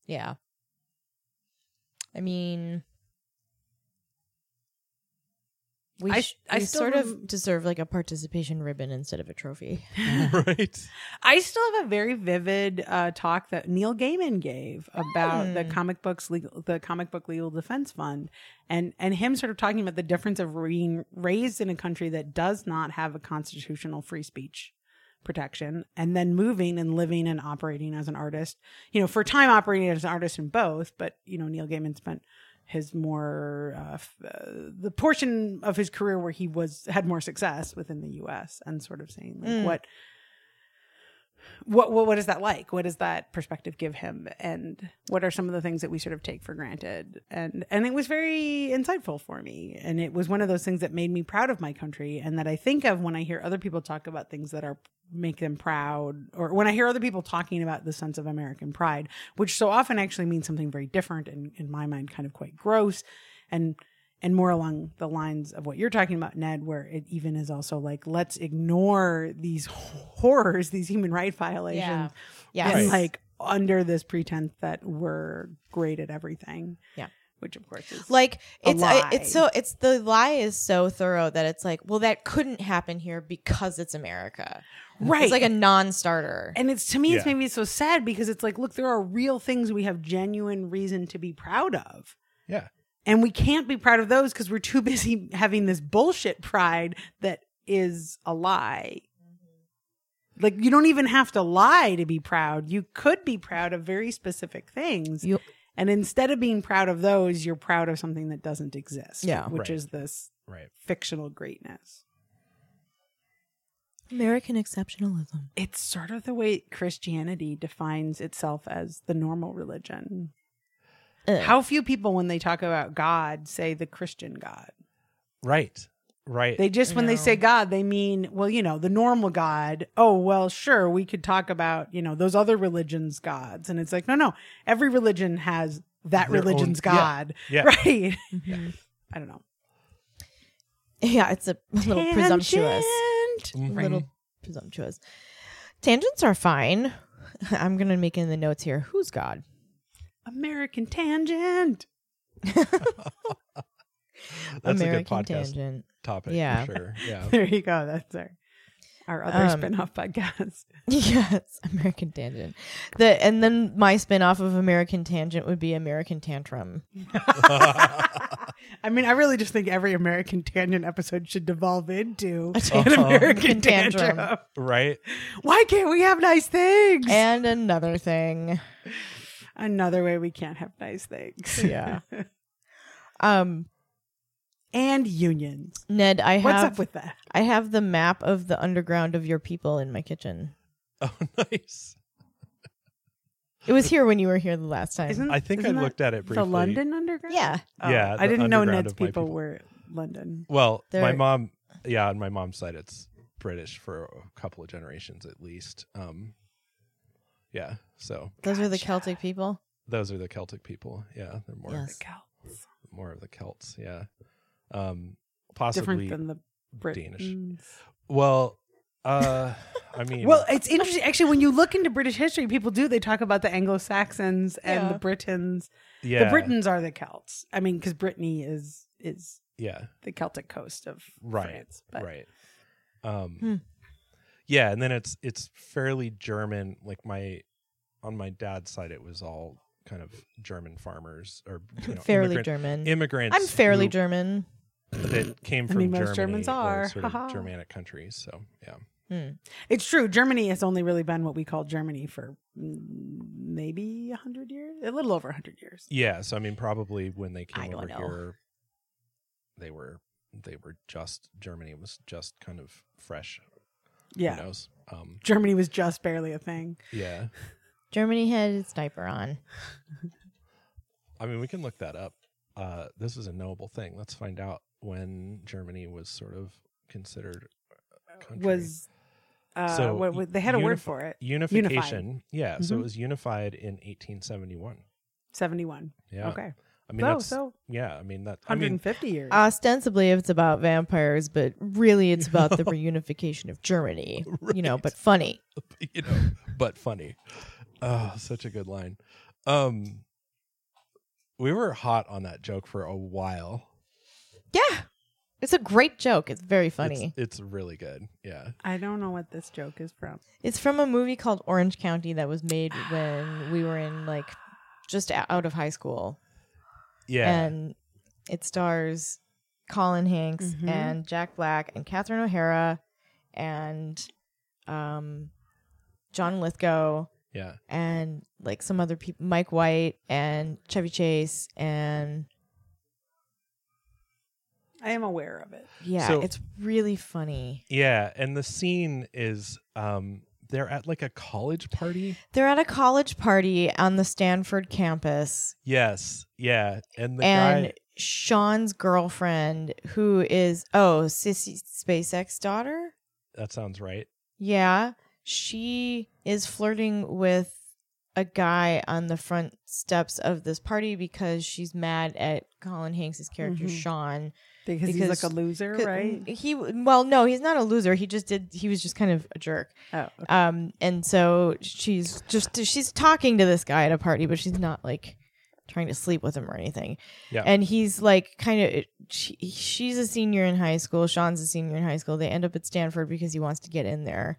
S2: Yeah. I mean, we,
S3: I-
S2: sh-
S3: I
S2: we sort
S3: rem-
S2: of deserve like a participation ribbon instead of a trophy.
S4: right
S3: I still have a very vivid uh, talk that Neil Gaiman gave about the
S2: Hmm.
S3: comic books legal, the comic book legal defense fund, and and him sort of talking about the difference of being raised in a country that does not have a constitutional free speech protection, and then moving and living and operating as an artist. You know, for a time operating as an artist in both, but you know, Neil Gaiman spent his more uh, f- uh, the portion of his career where he was had more success within the U.S. and sort of saying like
S2: Mm.
S3: what what, what what is that like? What does that perspective give him? And what are some of the things that we sort of take for granted? And and it was very insightful for me. And it was one of those things that made me proud of my country and that I think of when I hear other people talk about things that are make them proud or when I hear other people talking about the sense of American pride, which so often actually means something very different and in my mind kind of quite gross and and more along the lines of what you're talking about, Ned, where it even is also like, let's ignore these horrors, these human rights violations,
S2: Yeah. Yeah.
S3: and
S4: Right.
S3: like under this pretense that we're great at everything.
S2: Yeah.
S3: which of course is
S2: Like it's uh, I-
S3: lie.
S2: it's so it's the lie is so thorough that it's like, well, that couldn't happen here because it's America.
S3: right.
S2: It's like a non-starter.
S3: and it's to me, it's
S4: Yeah.
S3: made me so sad because it's like, look, there are real things we have genuine reason to be proud of.
S4: Yeah.
S3: And we can't be proud of those because we're too busy having this bullshit pride that is a lie. Mm-hmm. Like you don't even have to lie to be proud. You could be proud of very specific things.
S2: You-
S3: and instead of being proud of those, you're proud of something that doesn't exist.
S2: Yeah.
S3: Which
S4: Right.
S3: is this
S4: Right.
S3: fictional greatness.
S2: American exceptionalism.
S3: It's sort of the way Christianity defines itself as the normal religion.
S2: Ugh.
S3: How few people, when they talk about God, say the Christian God.
S4: Right. Right.
S3: They just, when they
S2: No.
S3: say God, they mean, well, you know, the normal God. Oh, well, sure, we could talk about, you know, those other religions' gods. And it's like, no, no, every religion has that
S4: Their
S3: religion's
S4: own- yeah.
S3: God.
S4: Yeah.
S3: Right.
S2: Mhm.
S3: I don't know.
S2: Yeah, it's a little presumptuous.
S3: Tangent.
S4: Mhm.
S2: Little presumptuous. Tangents are fine. I'm gonna make in the notes here. Who's God?
S3: American tangent.
S4: That's
S2: American
S4: a good podcast
S2: tangent.
S4: topic
S2: Yeah.
S4: for sure. Yeah.
S3: There you go. That's our, our other
S2: Um,
S3: spin-off podcast.
S2: Yes, American Tangent. The and then my spin-off of American Tangent would be American Tantrum.
S3: I mean, I really just think every American Tangent episode should devolve into
S2: A
S3: an
S4: Uh-huh.
S3: American
S2: Tantrum.
S3: Tantrum.
S4: right.
S3: Why can't we have nice things?
S2: And another thing.
S3: Another way we can't have nice things.
S2: Yeah. Um
S3: and unions.
S2: Ned, I
S3: What's
S2: have
S3: up with that?
S2: I have the map of the underground of your people in my kitchen.
S4: Oh, nice.
S2: It was here when you were here the last time.
S3: Isn't
S4: I think I
S3: isn't that
S4: looked at it briefly.
S3: the London Underground?
S2: yeah.
S3: Oh,
S4: Yeah,
S3: I didn't know Ned's people
S4: people.
S3: were London.
S4: Well, my
S2: They're-
S4: mom, yeah, on my mom's side, it's British for a couple of generations at least. Um, yeah, so
S2: Those are the Celtic people.
S4: those are the Celtic people. Yeah, they're more
S2: Yes.
S3: Celts.
S4: more of the Celts. Yeah, um, possibly.
S3: Different than the
S4: Danish.
S3: Britons.
S4: well, uh, I mean,
S3: Well, it's interesting. Actually, when you look into British history, people do. They talk about the Anglo Saxons and
S2: Yeah.
S3: the Britons.
S4: yeah,
S3: The Britons are the Celts. I mean, because Brittany is is
S4: yeah,
S3: the Celtic coast of
S4: right,
S3: France. But
S4: right. Um,
S2: Hmm.
S4: Yeah, and then it's it's fairly German. Like my on my dad's side, it was all kind of German farmers or you know,
S2: fairly
S4: immigrant-
S2: German.
S4: immigrants.
S2: I'm fairly
S4: who-
S2: German.
S4: that came from
S3: I
S4: from
S3: mean, most
S4: Germany
S3: Germans
S4: or
S3: are.
S4: sort of Germanic countries. So yeah,
S2: Hmm.
S3: It's true. Germany has only really been what we call Germany for mm, maybe a hundred years, a little over a hundred years.
S4: yeah. So I mean, probably when they came over
S2: know.
S4: here, they were they were just Germany was just kind of fresh.
S3: Yeah,
S4: Who knows? Um,
S3: Germany was just barely a thing.
S4: yeah.
S2: Germany had its diaper on.
S4: I mean, we can look that up. Uh, this is a knowable thing. Let's find out when Germany was sort of considered a country.
S3: Was uh,
S4: So,
S3: what, what- they had a word for it?
S4: unification. Yeah, so it was unified in 1871.
S3: Seventy-one.
S4: Yeah.
S3: Okay.
S4: I mean,
S3: oh,
S4: that's
S3: so
S4: yeah. I mean that. I mean,
S3: 150 years.
S2: Ostensibly, it's about vampires, but really, it's about the reunification of Germany. You know, but funny.
S4: you know, but funny. Oh, such a good line. Um, we were hot on that joke for a while.
S2: Yeah, it's a great joke. It's very funny.
S4: It's, it's really good. Yeah.
S3: I don't know what this joke is from.
S2: It's from a movie called Orange County that was made when we were in like just out of high school.
S4: Yeah.
S2: And it stars Colin Hanks
S3: Mhm.
S2: and Jack Black and Catherine O'Hara and um, John Lithgow
S4: yeah.
S2: and like some other people, Mike White and Chevy Chase and
S3: I am aware of it.
S2: yeah,
S4: So-
S2: it's really funny.
S4: Yeah, and the scene is um they're at like a college party.
S2: They're at a college party on the Stanford campus,
S4: Yes, yeah, and the
S2: and
S4: guy.
S2: Sean's girlfriend, who is oh Sissy Spacek's daughter,
S4: That sounds right.
S2: yeah, she is flirting with a guy on the front steps of this party because she's mad at Colin Hanks' character
S3: Mhm.
S2: Sean.
S3: Because, he's like a loser, right?
S2: He well, no, he's not a loser. He just did. He was just kind of a jerk.
S3: Oh, okay.
S2: Um, and so she's just she's talking to this guy at a party, but she's not like trying to sleep with him or anything.
S4: Yeah.
S2: And he's like kind of she, she's a senior in high school. Sean's a senior in high school. They end up at Stanford because he wants to get in there.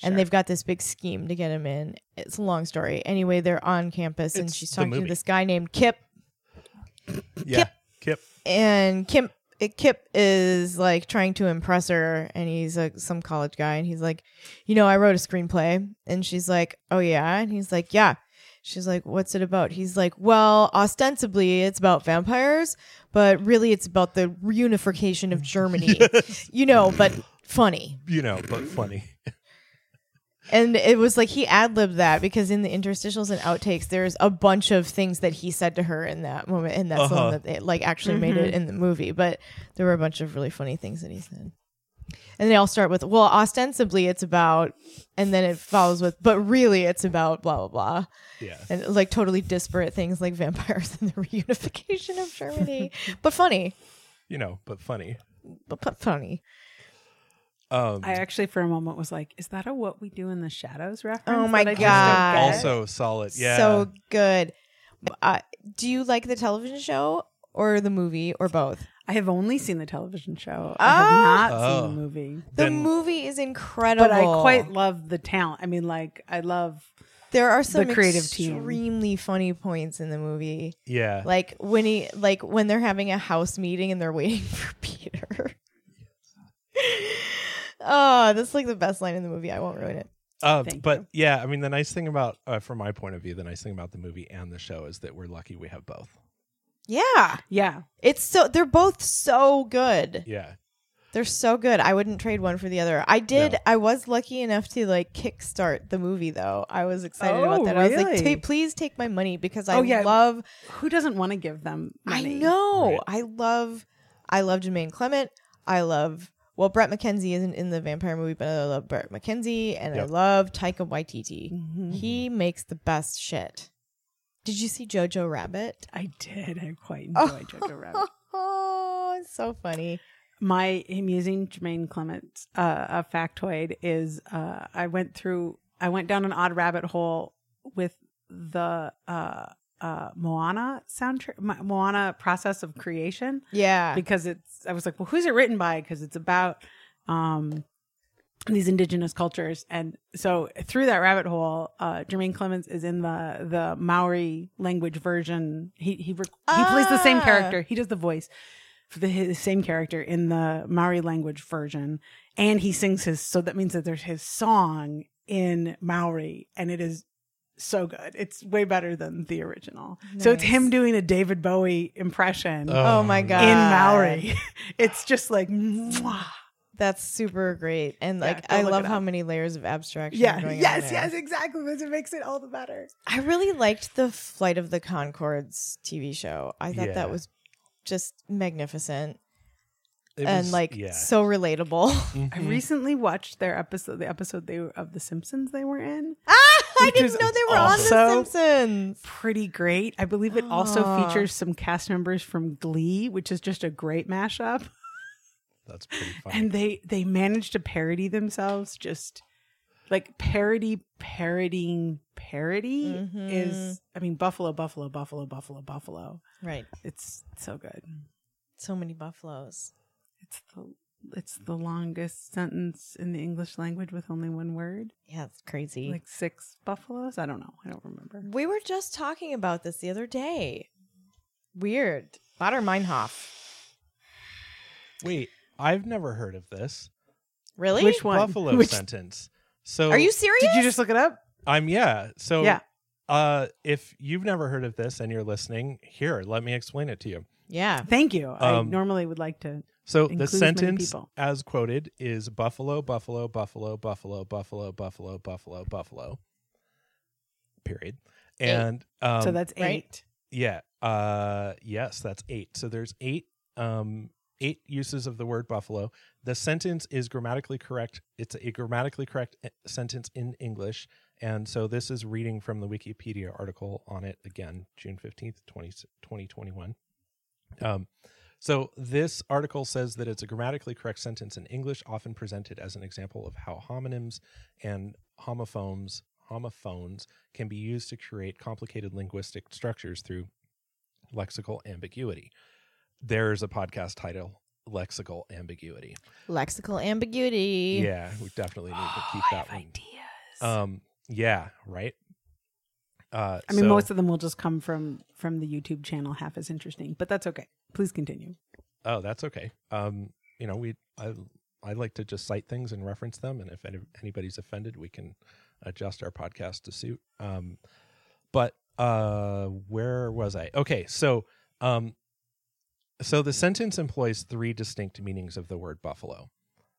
S3: Sure.
S2: And they've got this big scheme to get him in. It's a long story. Anyway, they're on campus and she's talking to this guy named Kip
S4: Yeah, Kip.
S2: and Kim Kip is like trying to impress her and he's like some college guy and he's like, "You know, I wrote a screenplay." And she's like, "Oh yeah." And he's like, "Yeah." She's like, "What's it about?" He's like, "Well, ostensibly it's about vampires, but really it's about the reunification of Germany." you know, but funny.
S4: you know, but funny.
S2: And it was like he ad libbed that because in the interstitials and outtakes, there's a bunch of things that he said to her in that moment, and that's the
S4: Uh-huh.
S2: one that they like actually made it in the movie. But there were a bunch of really funny things that he said. And they all start with, well, ostensibly it's about, and then it follows with, but really it's about blah, blah, blah.
S4: Yeah.
S2: And like totally disparate things like vampires and the reunification of Germany. but funny.
S4: You know, but funny.
S2: But, but funny.
S4: Um,
S3: I actually, for a moment, was like, "Is that a what we do in the shadows reference?"
S2: Oh my
S3: that I just
S2: God.
S3: don't
S4: also solid. Yeah.
S2: So good. Uh, do you like the television show or the movie or both?
S3: I have only seen the television show. I
S2: Ah!
S3: have not
S4: Oh.
S3: seen the movie,
S2: The
S4: Then-
S2: movie is incredible.
S3: but I quite love the talent. I mean, like, I love.
S2: there are some
S3: creative team.
S2: extremely funny points in the movie.
S4: yeah.
S2: Like when he like when they're having a house meeting and they're waiting for Peter. Oh, that's like the best line in the movie. I won't ruin it.
S4: Uh,
S3: Thank
S4: but
S3: you.
S4: yeah, I mean, the nice thing about, uh, from my point of view, the nice thing about the movie and the show is that we're lucky we have both.
S2: Yeah.
S3: Yeah,
S2: It's so they're both so good.
S4: Yeah.
S2: They're so good. I wouldn't trade one for the other. I did.
S4: No.
S2: I was lucky enough to like kickstart the movie though. I was excited
S3: Oh,
S2: about that. I was like,
S3: really?
S2: Please take my money because I
S3: Oh, yeah.
S2: love.
S3: who doesn't want to give them money?
S2: I know.
S4: Right.
S2: I love. I love Jermaine Clement. I love. Well, Bret McKenzie isn't in the vampire movie, but I love Bret McKenzie and I love Taika Waititi.
S3: Mhm.
S2: He makes the best shit. Did you see Jojo Rabbit?
S3: I did. I quite
S2: Oh.
S3: enjoyed Jojo Rabbit.
S2: Oh, it's so funny.
S3: My him using Jermaine Clement uh, a factoid is uh, I went through I went down an odd rabbit hole with the uh, uh, Moana soundtrack Moana process of creation
S2: Yeah.
S3: because it's I was like, well, who's it written by? Because it's about um these indigenous cultures, and so through that rabbit hole, uh Jermaine Clements is in the the Maori language version. He he rec- he plays the same
S2: Ah.
S3: character. He does the voice for the his same character in the Maori language version, and he sings his. So that means that there's his song in Maori, and it is so good. It's way better than the original. So it's him doing a David Bowie impression
S2: Oh my oh God.
S3: in Maori. It's just like, mwah.
S2: That's super great. And like
S3: go
S2: I love how many layers of abstraction
S3: yeah,
S2: going on
S3: yes, yes, exactly. Because it makes it all the better.
S2: I really liked the Flight of the Conchords TV show. I thought
S4: Yeah.
S2: that was just magnificent
S4: It
S2: and
S4: was-
S2: like
S4: yeah.
S2: so relatable.
S3: I recently watched their episode, the episode they were, of The Simpsons they were in.
S2: ah, I didn't know they were on The Simpsons.
S3: Pretty great. I believe it also
S2: Aw.
S3: features some cast members from Glee, which is just a great mashup.
S4: That's pretty funny.
S3: And they they managed to parody themselves just like parody parodying parody
S2: Mhm.
S3: is I mean Buffalo Buffalo Buffalo Buffalo Buffalo.
S2: Right.
S3: It's so good.
S2: So many buffaloes.
S3: It's the it's the longest sentence in the English language with only one word.
S2: Yeah, it's crazy.
S3: Like six buffaloes. I don't know. I don't remember.
S2: we were just talking about this the other day. Weird. Baader Meinhof.
S4: Wait, I've never heard of this
S2: Really?
S3: Which one?
S4: buffalo
S3: Which-
S4: sentence. So
S2: Are you serious?
S3: Did you just look it up?
S4: I'm yeah. So
S3: Yeah.
S4: Uh, if you've never heard of this and you're listening, here, let me explain it to you.
S2: Yeah.
S3: Thank you. I
S4: Um,
S3: normally would like to.
S4: So the sentence, as quoted, is buffalo, buffalo, buffalo, buffalo, buffalo, buffalo, buffalo, buffalo. Period. And um,
S3: so that's
S2: right?
S3: eight.
S4: yeah, uh, yes, that's eight. So there's eight, um, eight uses of the word buffalo. The sentence is grammatically correct. It's a grammatically correct eh, sentence in English, and so this is reading from the Wikipedia article on it again, June fifteenth, 20, 2021. Um, so this article says that it's a grammatically correct sentence in English, often presented as an example of how homonyms and homophones homophones can be used to create complicated linguistic structures through lexical ambiguity. There's a podcast title, Lexical Ambiguity.
S2: Lexical ambiguity.
S4: Yeah, we definitely need to keep
S3: I
S4: that
S3: have
S4: one.
S3: ideas.
S4: Um, yeah, right. Uh,
S3: I mean,
S4: so-
S3: most of them will just come from from the YouTube channel, half as interesting, but that's okay. Please continue.
S4: Oh, that's okay. Um, you know, we I I like to just cite things and reference them, and if any, anybody's offended, we can adjust our podcast to suit. Um, but uh, where was I? Okay, so um, so the sentence employs three distinct meanings of the word buffalo.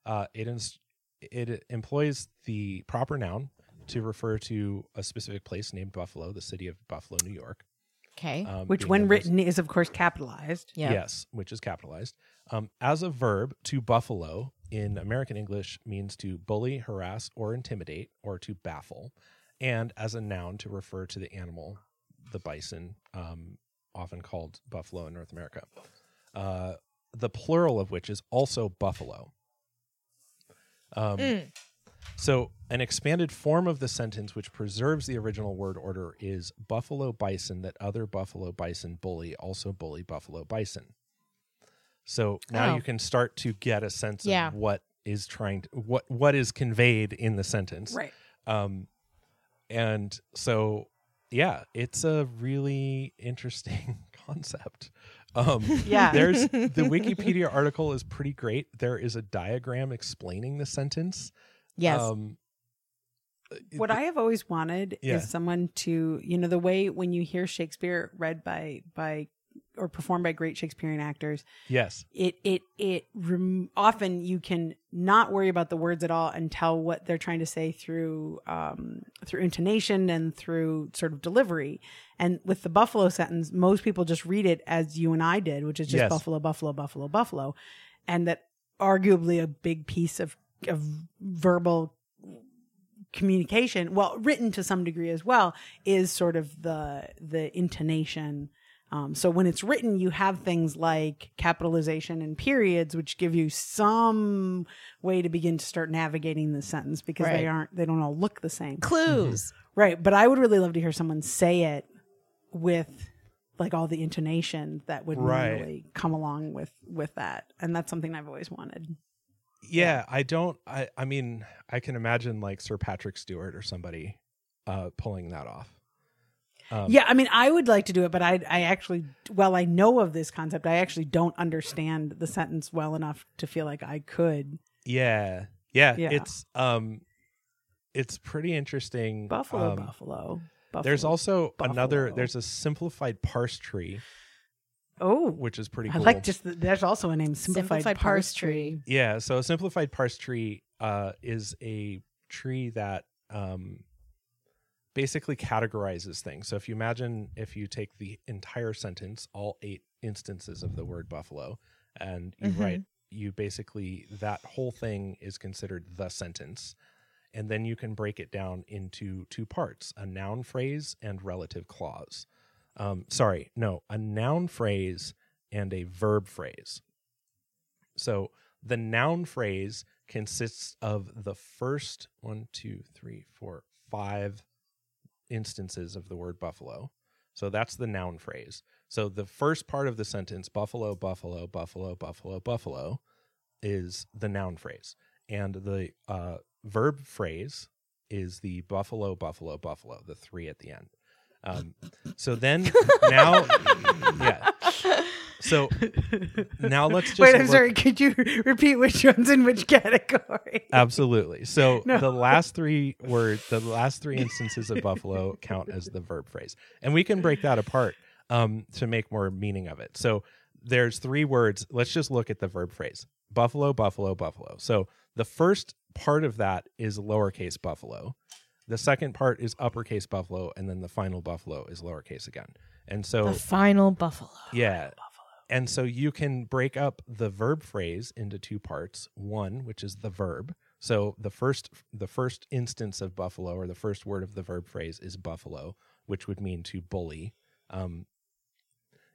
S4: Uh, it employs the proper noun to refer to a specific place named Buffalo, the city of Buffalo, New York.
S2: Okay.
S4: um,
S3: Which, when
S4: the most-
S3: written, is of course capitalized.
S2: yeah.
S4: Yes, which is capitalized. Um, as a verb, to buffalo in American English means to bully, harass, or intimidate, or to baffle. And as a noun, to refer to the animal, the bison, um, often called buffalo in North America. Uh, the plural of which is also buffalo. Um,
S2: Mm.
S4: So, an expanded form of the sentence which preserves the original word order is buffalo bison that other buffalo bison bully also bully buffalo bison. So now
S2: Oh.
S4: you can start to get a sense
S2: Yeah.
S4: of what is trying to what what is conveyed in the sentence.
S3: Right.
S4: Um and so yeah, it's a really interesting concept. Um
S3: Yeah.
S4: there's the Wikipedia article is pretty great. There is a diagram explaining the sentence.
S2: Yes.
S4: Um,
S3: What I have always wanted
S4: Yeah.
S3: is someone to, you know, the way when you hear Shakespeare read by by or performed by great Shakespearean actors,
S4: yes,
S3: it it it rem- often you can not worry about the words at all and tell what they're trying to say through um through intonation and through sort of delivery and with the buffalo sentence most people just read it as you and i did which is just
S4: Yes.
S3: buffalo buffalo buffalo buffalo and that arguably a big piece of of verbal communication well written to some degree as well is sort of the the intonation um, so when it's written you have things like capitalization and periods which give you some way to begin to start navigating the sentence because
S2: Right.
S3: they aren't they don't all look the same
S2: Clues.
S3: right but i would really love to hear someone say it with like all the intonation that would
S4: Right.
S3: normally come along with with that and that's something i've always wanted
S4: yeah. I don't. I. I mean, I can imagine like Sir Patrick Stewart or somebody uh, pulling that off. Um,
S3: yeah, I mean, I would like to do it, but I, I actually, well, I know of this concept. I actually don't understand the sentence well enough to feel like I could.
S4: Yeah. Yeah.
S3: Yeah.
S4: It's um, it's pretty interesting.
S3: Buffalo,
S4: Um,
S3: buffalo, buffalo.
S4: There's also another. There's a simplified parse tree,
S3: oh,
S4: which is pretty cool.
S3: I like just the, there's also a name simplified,
S2: Simplified
S3: parse
S2: parse
S3: tree.
S4: Yeah, so a simplified parse tree uh, is a tree that um, basically categorizes things. So if you imagine if you take the entire sentence, all eight instances of the word buffalo, and you
S2: Mhm.
S4: write, you basically, that whole thing is considered the sentence. And then you can break it down into two parts a noun phrase and relative clause. Um, sorry, no, a noun phrase and a verb phrase. So the noun phrase consists of the first one, two, three, four, five instances of the word buffalo. So that's the noun phrase. So the first part of the sentence, buffalo, buffalo, buffalo, buffalo, buffalo, is the noun phrase. And the uh, verb phrase is the buffalo, buffalo, buffalo, the three at the end. Um, so then now, yeah. So now let's just
S3: Wait, I'm
S4: look-
S3: sorry. Could you repeat which one's in which category?
S4: Absolutely. So
S3: No.
S4: the last three words, the last three instances of buffalo count as the verb phrase, and we can break that apart um, to make more meaning of it. So there's three words. Let's just look at the verb phrase buffalo, buffalo, buffalo. So the first part of that is lowercase buffalo. The second part is uppercase buffalo. And then the final buffalo is lowercase again. And so,
S2: The final buffalo.
S4: yeah. And so you can break up the verb phrase into two parts. One, which is the verb. So the first the first instance of buffalo or the first word of the verb phrase is buffalo, which would mean to bully. Um,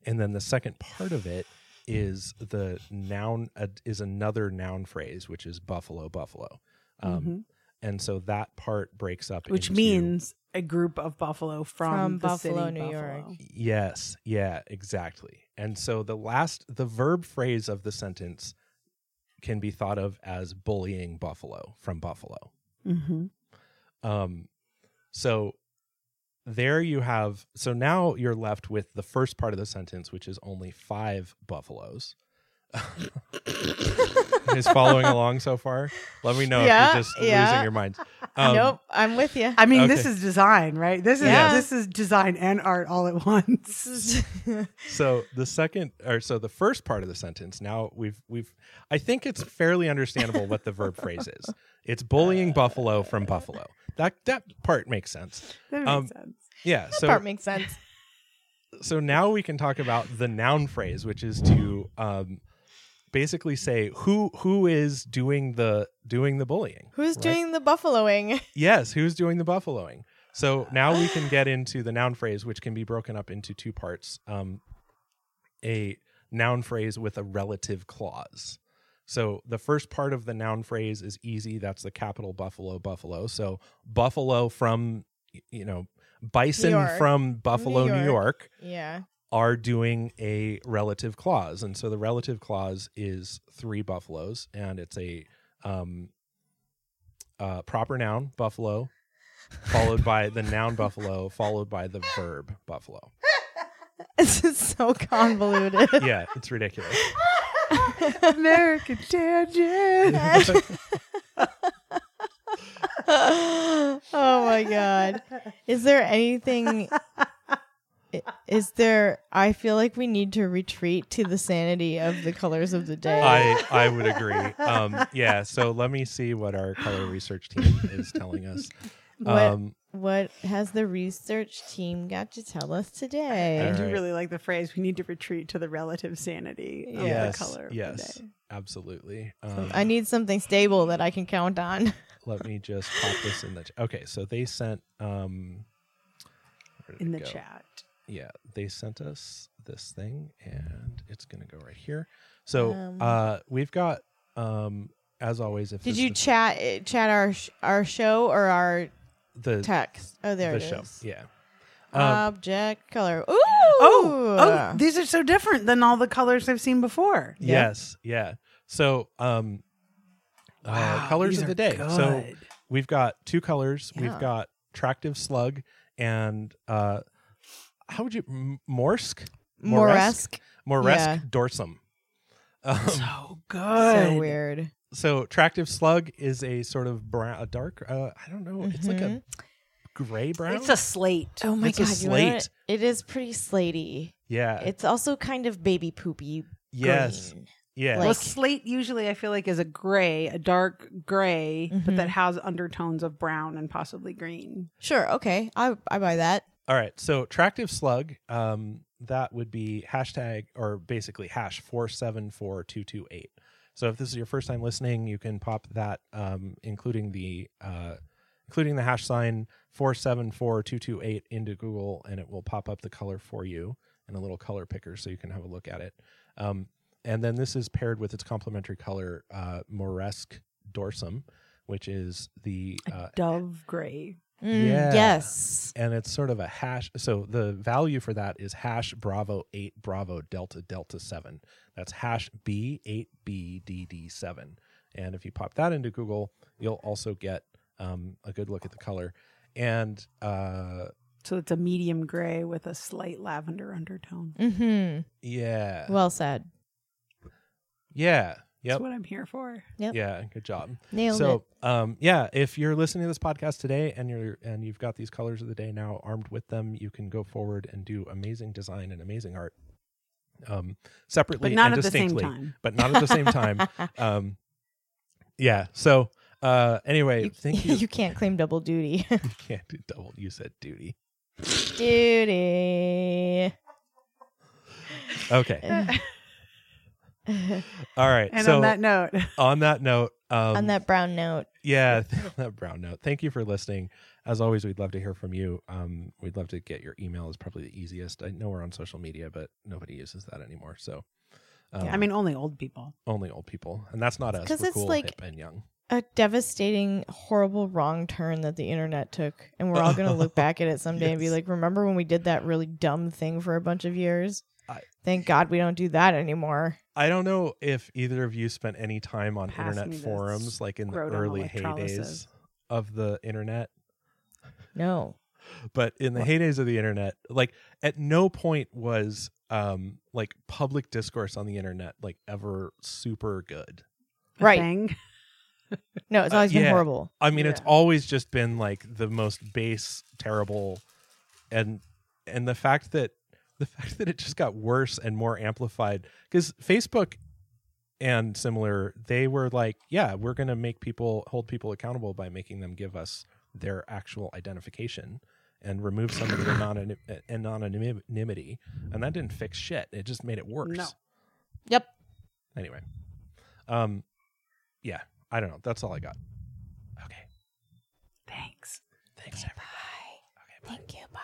S4: and then the second part of it is the noun uh, is another noun phrase, which is buffalo buffalo. Um,
S3: Mhm.
S4: And so that part breaks up,
S3: Which
S4: into-
S3: means a group of buffalo from,
S2: From
S3: the
S2: Buffalo,
S3: city
S2: New
S3: Buffalo.
S2: York.
S4: Yes, yeah, exactly. And so the last, the verb phrase of the sentence can be thought of as bullying Buffalo from Buffalo.
S3: Mm-hmm.
S4: Um, so there you have, so now you're left with the first part of the sentence, which is only five buffaloes. is following along so far? Let me know if you're just
S2: yeah.
S4: losing your minds. Um,
S2: nope, I'm with you.
S3: I mean, this is design, right? This is
S2: Yeah.
S3: this is design and art all at once.
S4: so the second or so the first part of the sentence now we've we've i think it's fairly understandable what the verb phrase is it's bullying buffalo from buffalo that that part makes sense
S3: That makes
S4: Um,
S3: sense.
S4: yeah
S2: that
S4: so
S2: part makes sense.
S4: so now we can talk about the noun phrase which is to um basically say who who is doing the doing the bullying
S2: Who's
S4: right?
S2: doing the buffaloing?
S4: yes who's doing the buffaloing so now we can get into the noun phrase which can be broken up into two parts um, a noun phrase with a relative clause so the first part of the noun phrase is easy that's the capital buffalo buffalo so buffalo from you know bison from buffalo new
S2: York.
S4: york
S2: Yeah.
S4: Are doing a relative clause and so the relative clause is three buffaloes and it's a um uh proper noun buffalo followed by the noun buffalo followed by the verb buffalo
S2: This is so convoluted.
S4: yeah it's ridiculous
S3: American tangent.
S2: oh my god. Is there anything i- is there I feel like we need to retreat to the sanity of the colors of the day.
S4: i i would agree um yeah so let me see what our color research team is telling us
S2: what
S4: um
S2: what has the research team got to tell us today?
S3: I
S4: All
S3: do
S4: right.
S3: really like the phrase. We need to retreat to the relative sanity of
S4: yes
S3: the color. Of
S4: yes
S3: The day.
S4: absolutely um,
S2: I need something stable that I can count on.
S4: let me just pop this in the ch- okay so they sent um
S3: In the
S4: go?
S3: chat.
S4: Yeah they sent us this thing and it's gonna go right here so
S2: Um,
S4: uh we've got um as always if
S2: Did you
S4: is
S2: chat eh, chat our sh- our show or our
S4: the
S2: text? Oh, there it is.
S4: the
S2: it
S4: show
S2: is.
S4: yeah um,
S2: Object color. Ooh.
S3: Oh, oh, these are so different than all the colors I've seen before.
S2: Yeah.
S4: yes yeah so um uh, colors of the
S3: are
S4: day so we've got two colors
S2: Yeah.
S4: we've got tractive slug and uh how would you M- morsk
S2: Moresque.
S4: moresque
S2: Yeah.
S4: dorsum um,
S3: so good.
S2: So weird.
S4: so tractive slug is a sort of brown a dark uh i don't know it's like a gray brown
S3: It's a slate.
S2: Oh my
S4: It's a
S2: god, you know
S4: slate.
S2: It is pretty slaty.
S4: yeah
S2: It's also kind of baby poopy.
S4: yes
S2: green.
S4: yeah
S3: well, slate usually I feel like is a gray, a dark gray, but
S2: Mhm.
S3: that has undertones of brown and possibly green.
S2: Sure. Okay. I I buy that.
S4: All right so tractive slug um that would be hashtag or basically hash 474228 so if this is your first time listening you can pop that um including the uh including the hash sign 474228 into google and it will pop up the color for you in a little color picker so you can have a look at it um and then this is paired with its complementary color uh moresque dorsum which is the uh,
S3: Dove gray.
S2: Mm,
S4: Yeah.
S2: Yes.
S4: and it's sort of a hash. So the value for that is hash Bravo eight Bravo Delta Delta seven. That's hash B eight B D D seven. And if you pop that into Google, you'll also get um, a good look at the color. And uh,
S3: So it's a medium gray with a slight lavender undertone.
S2: Mm-hmm.
S4: yeah,
S2: Well said.
S4: yeah, yep,
S3: That's what I'm here for.
S2: Yep.
S4: yeah, good job.
S2: Nailed
S4: so um yeah if you're listening to this podcast today and you're and you've got these colors of the day now armed with them you can go forward and do amazing design and amazing art um, separately
S3: but not
S4: and
S3: at the same
S4: distinctly,
S3: time.
S4: but not at the same time. Um, yeah. So uh, anyway,
S2: you,
S4: thank you.
S2: you can't claim double duty.
S4: You can't do double. You said duty.
S2: duty.
S4: Okay. All right.
S3: And
S4: so
S3: on that note,
S4: on that note, um,
S2: On that brown note,
S4: yeah, that brown note. Thank you for listening. As always, we'd love to hear from you. Um, we'd love to get your email. is probably the easiest. I know we're on social media, but nobody uses that anymore. So, um,
S3: I mean, only old people.
S4: only old people, and that's not us.
S2: 'Cause
S4: We're
S2: it's
S4: cool,
S2: like-
S4: hip, and young.
S2: a devastating, horrible wrong turn that the internet took. And we're all going to look back at it someday and be like, remember when we did that really dumb thing for a bunch of years?
S4: I-
S2: Thank God we don't do that anymore.
S4: I don't know if either of you spent any time on
S3: Pass
S4: internet forums, like in the early heydays of the internet.
S2: No.
S4: but in the heydays of the internet like at no point was um like public discourse on the internet like ever super good
S2: Right. No, it's
S4: Uh,
S2: always been horrible.
S4: i mean it's always just been like the most base terrible and and the fact that the fact that it just got worse and more amplified because facebook and similar they were like yeah we're going to make people hold people accountable by making them give us their actual identification and remove some of the anonym- anonymity and that didn't fix shit it just made it worse
S3: No.
S2: Yep.
S4: anyway um yeah i don't know that's all i got okay
S3: Thanks.
S4: thanks
S2: Bye.
S4: everybody okay bye
S2: Thank you. Bye.